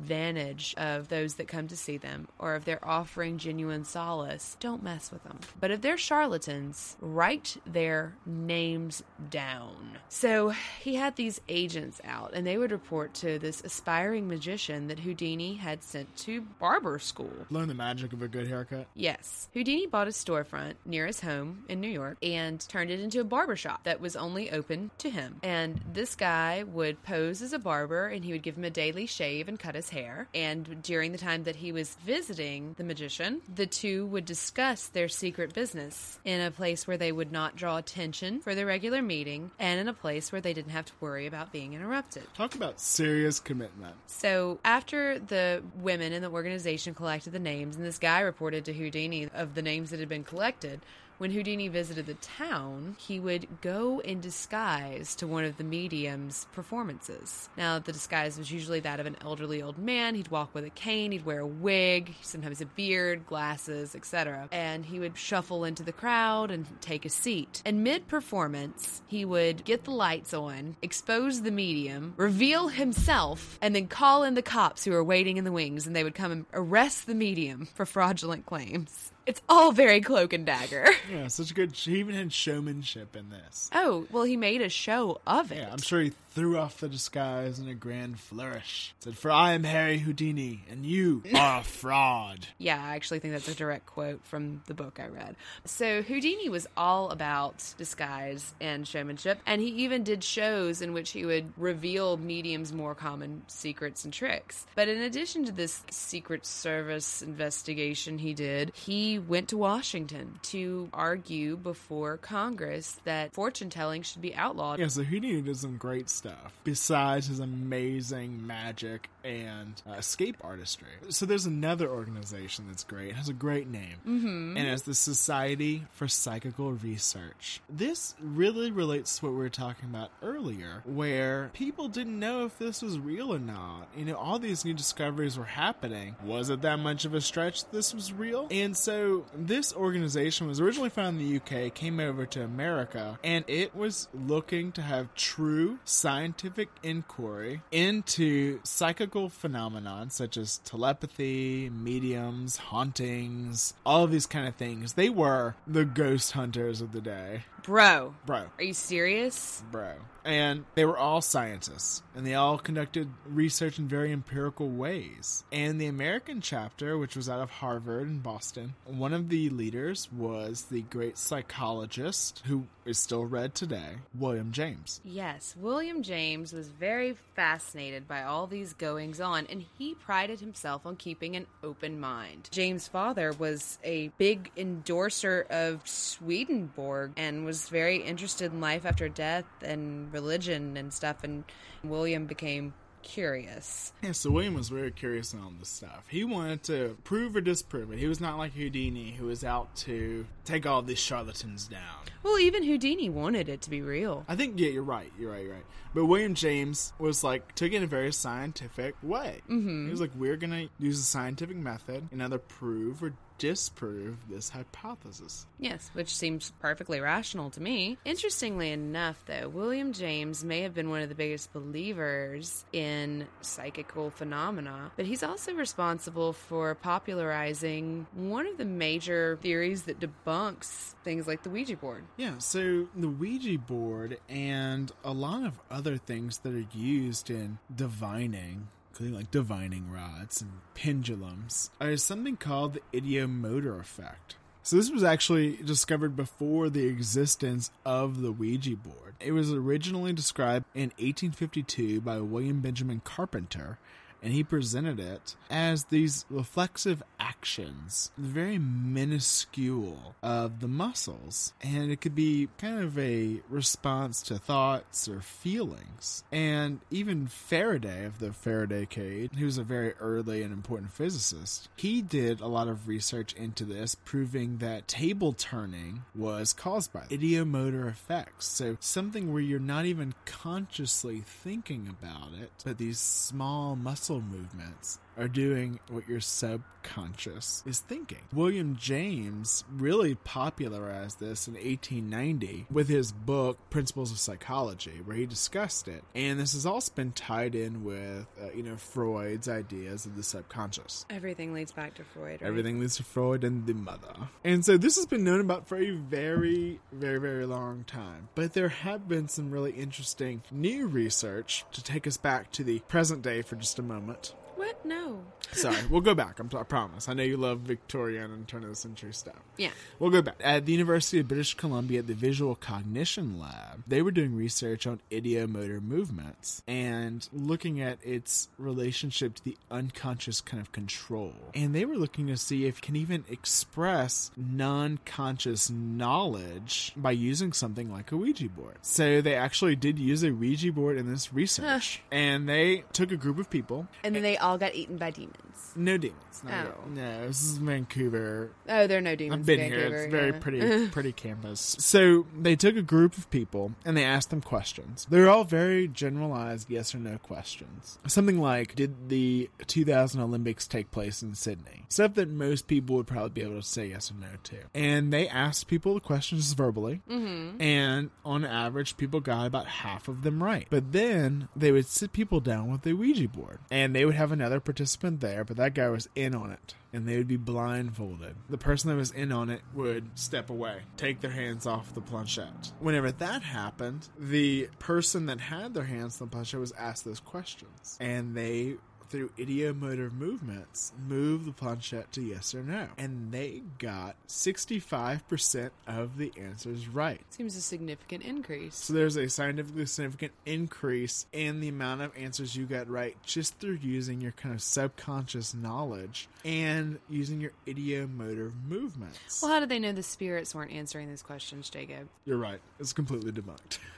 of those that come to see them or if they're offering genuine solace, don't mess with them. But if they're charlatans, write their names down. So he had these agents out and they would report to this aspiring magician that Houdini had sent to barber school. Learn the magic of a good haircut. Yes. Houdini bought a storefront near his home in New York and turned it into a barber shop that was only open to him. And this guy would pose as a barber and he would give him a daily shave and cut his hair. And during the time that he was visiting the magician, the two would discuss their secret business in a place where they would not draw attention for their regular meeting and in a place where they didn't have to worry about being interrupted. Talk about serious commitment. So after the women in the organization collected the names, and this guy reported to Houdini of the names that had been collected, when Houdini visited the town, he would go in disguise to one of the medium's performances. Now, the disguise was usually that of an elderly old man. He'd walk with a cane, he'd wear a wig, sometimes a beard, glasses, etc. And he would shuffle into the crowd and take a seat. And mid performance, he would get the lights on, expose the medium, reveal himself, and then call in the cops who were waiting in the wings, and they would come and arrest the medium for fraudulent claims. It's all very cloak and dagger. Yeah, such a good. He even had showmanship in this. Oh, well, he made a show of it. Yeah, I'm sure he threw off the disguise in a grand flourish. Said, "For I am Harry Houdini, and you are a fraud." Yeah, I actually think that's a direct quote from the book I read. So Houdini was all about disguise and showmanship, and he even did shows in which he would reveal mediums' more common secrets and tricks. But in addition to this Secret Service investigation he did, he went to Washington to argue before Congress that fortune telling should be outlawed. Yeah, so Houdini did some great stuff besides his amazing magic and uh, escape artistry. So there's another organization that's great. Has a great name, mm-hmm. and it's the Society for Psychical Research. This really relates to what we were talking about earlier, where people didn't know if this was real or not. You know, all these new discoveries were happening. Was it that much of a stretch that this was real? And so this organization was originally found in the UK, came over to America, and it was looking to have true scientific inquiry into psychical phenomenon such as telepathy, mediums, hauntings, all of these kind of things. They were the ghost hunters of the day. Bro, Bro, are you serious? bro. And they were all scientists, and they all conducted research in very empirical ways. And the American chapter, which was out of Harvard in Boston, one of the leaders was the great psychologist who is still read today, William James. Yes, William James was very fascinated by all these goings on, and he prided himself on keeping an open mind. James' father was a big endorser of Swedenborg and was very interested in life after death and religion and stuff, and William became curious. Yeah, so William was very curious on all this stuff. He wanted to prove or disprove it. He was not like Houdini, who was out to take all these charlatans down. Well, even Houdini wanted it to be real. I think, yeah, you're right. You're right. You're right. But William James was like, took it in a very scientific way. Mm-hmm. He was like, we're going to use a scientific method and either prove or disprove this hypothesis. Yes, which seems perfectly rational to me. Interestingly enough, though, William James may have been one of the biggest believers in psychical phenomena, but he's also responsible for popularizing one of the major theories that debunks things like the Ouija board. Yeah, so the Ouija board and a lot of other things that are used in divining including like divining rods and pendulums, is something called the ideomotor effect. So this was actually discovered before the existence of the Ouija board. It was originally described in 1852 by William Benjamin Carpenter and he presented it as these reflexive actions, very minuscule of the muscles, and it could be kind of a response to thoughts or feelings. And even Faraday of the Faraday cage, who was a very early and important physicist, he did a lot of research into this, proving that table turning was caused by ideomotor effects. So something where you're not even consciously thinking about it, but these small muscle movements are doing what your subconscious is thinking. William James really popularized this in 1890 with his book Principles of Psychology, where he discussed it. And this has also been tied in with, uh, you know, Freud's ideas of the subconscious. Everything leads back to Freud. Right? Everything leads to Freud and the mother. And so this has been known about for a very, very, very long time. But there have been some really interesting new research to take us back to the present day for just a moment. What? No. Sorry, we'll go back. I'm, I promise. I know you love Victorian and turn of the century stuff. Yeah. We'll go back. At the University of British Columbia, the Visual Cognition Lab, they were doing research on ideomotor movements and looking at its relationship to the unconscious kind of control. And they were looking to see if it can even express non conscious knowledge by using something like a Ouija board. So they actually did use a Ouija board in this research. and they took a group of people. And then they all got eaten by demons. No demons. No, Oh. no this is Vancouver. Oh, there are no demons. I've been in here. Vancouver, It's very yeah. pretty, pretty campus. So they took a group of people and they asked them questions. They're all very generalized yes or no questions. Something like, did the 2000 Olympics take place in Sydney? Stuff that most people would probably be able to say yes or no to. And they asked people the questions verbally. Mm-hmm. And on average, people got about half of them right. But then they would sit people down with a Ouija board and they would have another participant there, but that guy was in on it and they would be blindfolded. The person that was in on it would step away, take their hands off the planchette. Whenever that happened, the person that had their hands on the planchette was asked those questions, and they through ideomotor movements, move the planchette to yes or no. And they got 65% of the answers right. Seems a significant increase. So there's a scientifically significant increase in the amount of answers you got right just through using your kind of subconscious knowledge and using your ideomotor movements. Well, how did they know the spirits weren't answering these questions, Jacob? You're right. It's completely debunked.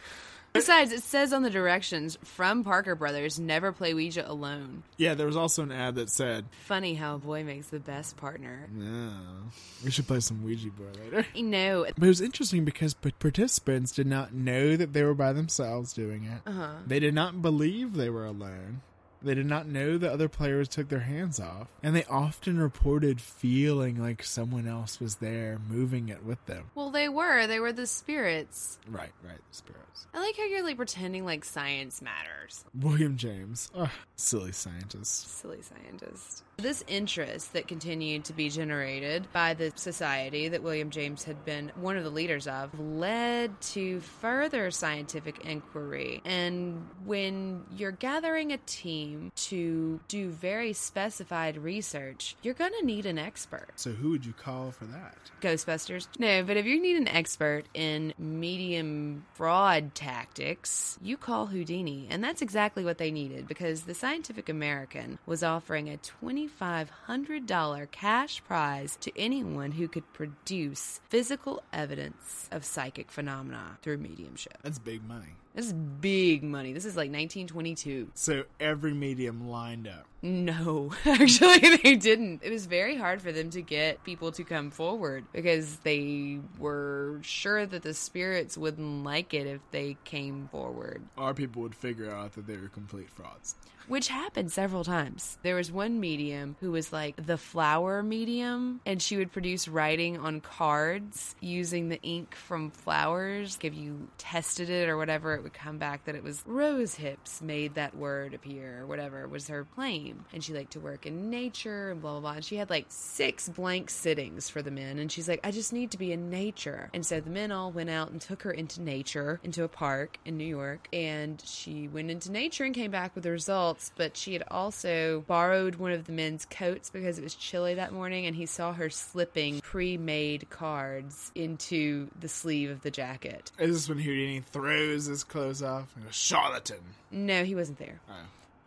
Besides, it says on the directions from Parker Brothers, never play Ouija alone. Yeah, there was also an ad that said, Funny how a boy makes the best partner. "No, we should play some Ouija board later." Know, But it was interesting because p- participants did not know that they were by themselves doing it. Uh-huh. They did not believe they were alone. They did not know that other players took their hands off. And they often reported feeling like someone else was there moving it with them. well, they were. They were the spirits. Right, right, the spirits. I like how you're like pretending like science matters. William James. Ugh, silly scientist. Silly scientist. This interest that continued to be generated by the society that William James had been one of the leaders of led to further scientific inquiry. And when you're gathering a team to do very specified research, you're going to need an expert. So who would you call for that? Ghostbusters. No, but if you need an expert in medium fraud tactics, you call Houdini. And that's exactly what they needed because the Scientific American was offering a $2,500 cash prize to anyone who could produce physical evidence of psychic phenomena through mediumship. That's big money. This is big money. This is like 1922. So every medium lined up. No, actually, they didn't. It was very hard for them to get people to come forward because they were sure that the spirits wouldn't like it if they came forward, Our people would figure out that they were complete frauds. Which happened several times. There was one medium who was like the flower medium, and she would produce writing on cards using the ink from flowers. If you tested it or whatever, it would come back that it was rose hips made that word appear or whatever was her claim. And she liked to work in nature and blah, blah, blah. And she had like six blank sittings for the men. And she's like, I just need to be in nature. And so the men all went out and took her into nature, into a park in New York. And she went into nature and came back with the But she had also borrowed one of the men's coats because it was chilly that morning. And he saw her slipping pre made cards into the sleeve of the jacket. Is this when Houdini throws his clothes off and goes, charlatan? No, he wasn't there. Oh.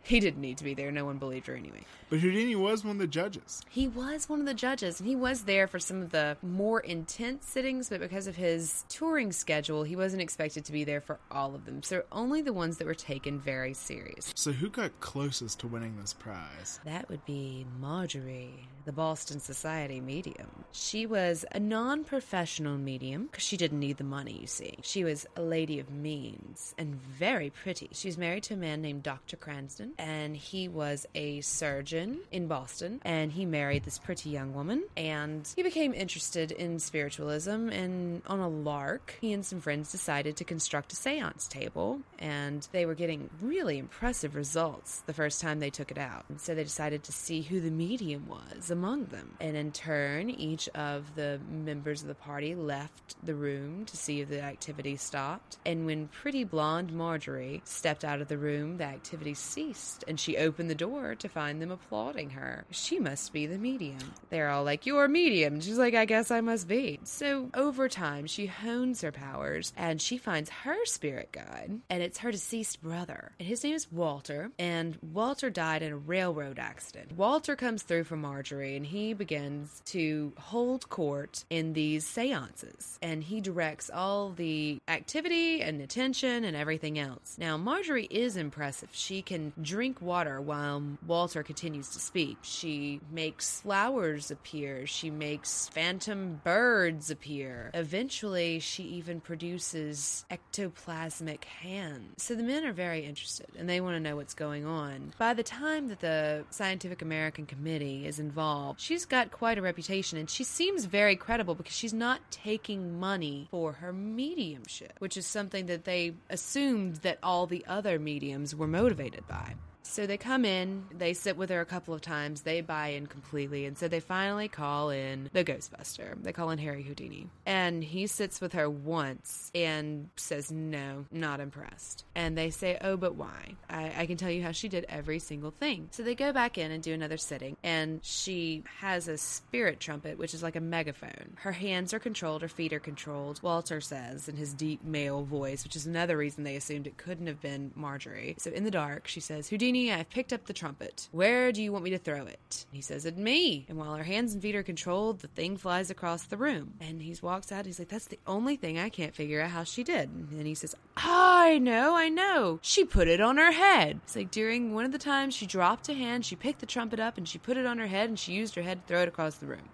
He didn't need to be there. No one believed her anyway. But Houdini was one of the judges. He was one of the judges, and he was there for some of the more intense sittings, but because of his touring schedule, he wasn't expected to be there for all of them. So only the ones that were taken very serious. So who got closest to winning this prize? That would be Marjorie, the Boston Society medium. She was a non professional medium because she didn't need the money, you see. She was a lady of means and very pretty. She was married to a man named Dr. Crandon, and he was a surgeon in Boston, and he married this pretty young woman, and he became interested in spiritualism. And on a lark, he and some friends decided to construct a seance table, and they were getting really impressive results the first time they took it out. And so they decided to see who the medium was among them. And in turn, each of the members of the party left the room to see if the activity stopped. And when pretty blonde Marjorie stepped out of the room, the activity ceased, and she opened the door to find them applauding her. She must be the medium. They're all like, You're a medium. She's like, I guess I must be. So over time, she hones her powers and she finds her spirit guide, and it's her deceased brother. And his name is Walter, and Walter died in a railroad accident. Walter comes through for Marjorie and he begins to hold court in these seances, and he directs all the activity and attention and everything else. Now, Marjorie is impressive. She can drink water while Walter continues to speak. She makes flowers appear. She makes phantom birds appear. Eventually, she even produces ectoplasmic hands. So the men are very interested and they want to know what's going on. By the time that the Scientific American Committee is involved, she's got quite a reputation and she seems very credible because she's not taking money for her mediumship, which is something that they assumed that all the other mediums were motivated by. So they come in, they sit with her a couple of times, they buy in completely, and so they finally call in the Ghostbuster. They call in Harry Houdini. And he sits with her once and says, No, not impressed. And they say, Oh, but why? I, I can tell you how she did every single thing. So they go back in and do another sitting, and she has a spirit trumpet, which is like a megaphone. Her hands are controlled, her feet are controlled, Walter says in his deep male voice, which is another reason they assumed it couldn't have been Marjorie. So in the dark, she says, Houdini, I've picked up the trumpet. Where do you want me to throw it? He says, At me. And while her hands and feet are controlled, the thing flies across the room. And he walks out. He's like, That's the only thing I can't figure out how she did. And he says, I know, I know. She put it on her head. It's like during one of the times she dropped a hand, she picked the trumpet up and she put it on her head and she used her head to throw it across the room.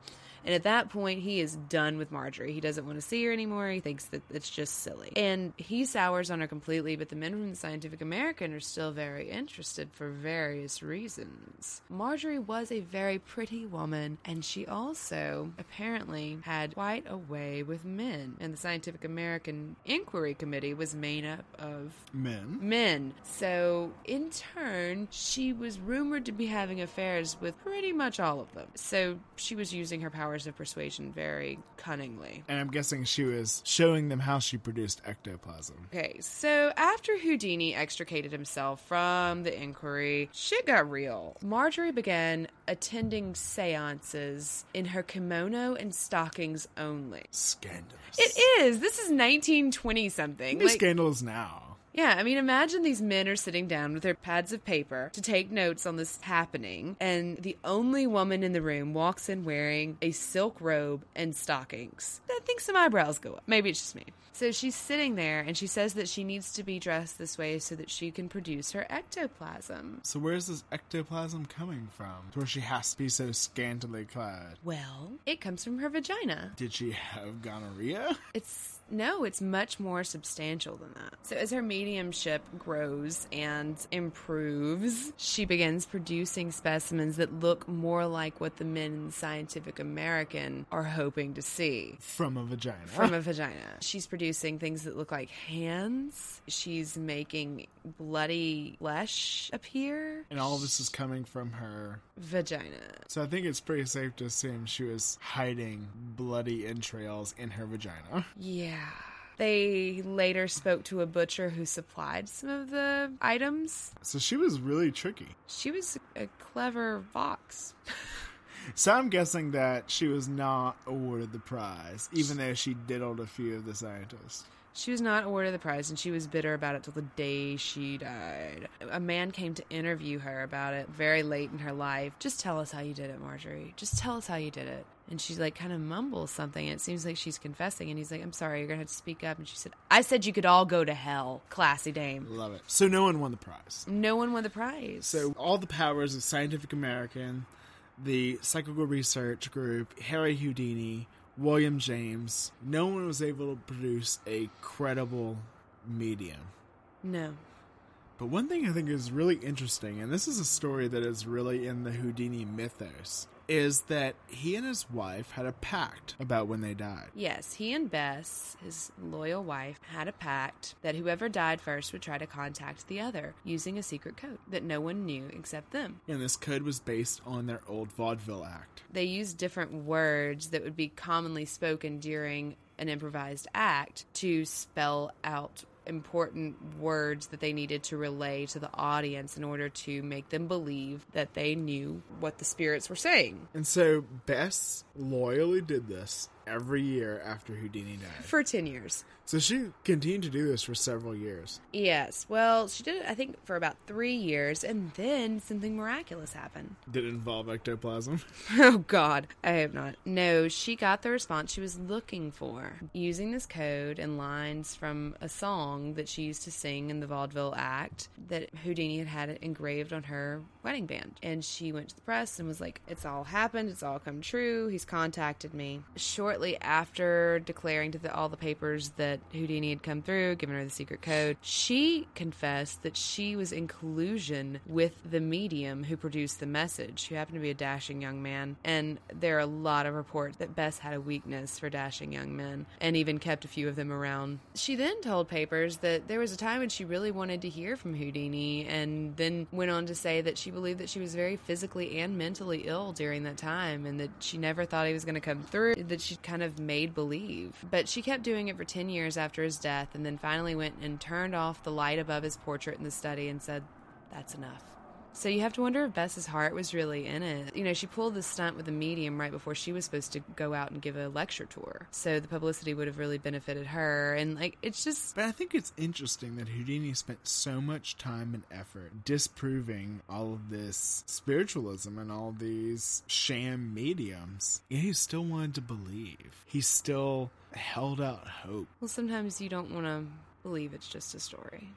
And at that point, he is done with Marjorie. He doesn't want to see her anymore. He thinks that it's just silly. And he sours on her completely, but the men from the Scientific American are still very interested for various reasons. Marjorie was a very pretty woman, and she also apparently had quite a way with men. And the Scientific American Inquiry Committee was made up of Men. men. So, in turn, she was rumored to be having affairs with pretty much all of them. So, she was using her powers of persuasion very cunningly. And I'm guessing she was showing them how she produced ectoplasm. Okay, so after Houdini extricated himself from the inquiry, shit got real. Marjorie began attending seances in her kimono and stockings only. Scandalous. It is. This is 1920 something. Be scandalous now. Yeah, I mean, imagine these men are sitting down with their pads of paper to take notes on this happening, and the only woman in the room walks in wearing a silk robe and stockings. I think some eyebrows go up. Maybe it's just me. So she's sitting there, and she says that she needs to be dressed this way so that she can produce her ectoplasm. So where's this ectoplasm coming from? To where she has to be so scantily clad. Well, it comes from her vagina. Did she have gonorrhea? It's no, it's much more substantial than that. So as her mediumship grows and improves, she begins producing specimens that look more like what the men in Scientific American are hoping to see. From a vagina. From a vagina. She's producing things that look like hands. She's making bloody flesh appear. and all this is coming from her. Vagina. So I think it's pretty safe to assume she was hiding bloody entrails in her vagina. Yeah. They later spoke to a butcher who supplied some of the items. So she was really tricky. She was a clever fox. So I'm guessing that she was not awarded the prize, even though she diddled a few of the scientists. She was not awarded the prize, and she was bitter about it till the day she died. A man came to interview her about it very late in her life. Just tell us how you did it, Marjorie. Just tell us how you did it. And she like kind of mumbles something. And it seems like she's confessing, and he's like, "I'm sorry, you're gonna have to speak up." And she said, "I said you could all go to hell, classy dame." Love it. So no one won the prize. No one won the prize. So all the powers of Scientific American, the Psychical Research Group, Harry Houdini, William James, no one was able to produce a credible medium. no. But one thing I think is really interesting, and this is a story that is really in the Houdini mythos, is that he and his wife had a pact about when they died. Yes, he and Bess, his loyal wife, had a pact that whoever died first would try to contact the other using a secret code that no one knew except them. And this code was based on their old vaudeville act. They used different words that would be commonly spoken during an improvised act to spell out important words that they needed to relay to the audience in order to make them believe that they knew what the spirits were saying. And so Bess loyally did this every year after Houdini died. For 10 years. So she continued to do this for several years. Yes. Well, she did it, I think, for about three years, and then something miraculous happened. Did it involve ectoplasm? Oh, God. I hope not. No, she got the response she was looking for using this code and lines from a song that she used to sing in the vaudeville act that Houdini had had it engraved on her wedding band. And she went to the press and was like, It's all happened. It's all come true. He's contacted me. Shortly after declaring to the, all the papers that Houdini had come through, given her the secret code, she confessed that she was in collusion with the medium who produced the message, who happened to be a dashing young man. And there are a lot of reports that Bess had a weakness for dashing young men and even kept a few of them around. She then told papers that there was a time when she really wanted to hear from Houdini and then went on to say that she believed that she was very physically and mentally ill during that time and that she never thought he was going to come through, that she kind of made believe. But she kept doing it for 10 years after his death and then finally went and turned off the light above his portrait in the study and said, That's enough. So you have to wonder if Bess's heart was really in it. You know, she pulled this stunt with a medium right before she was supposed to go out and give a lecture tour. So the publicity would have really benefited her. And, like, it's just. But I think it's interesting that Houdini spent so much time and effort disproving all of this spiritualism and all these sham mediums. Yet he still wanted to believe. He still held out hope. Well, sometimes you don't want to believe it's just a story.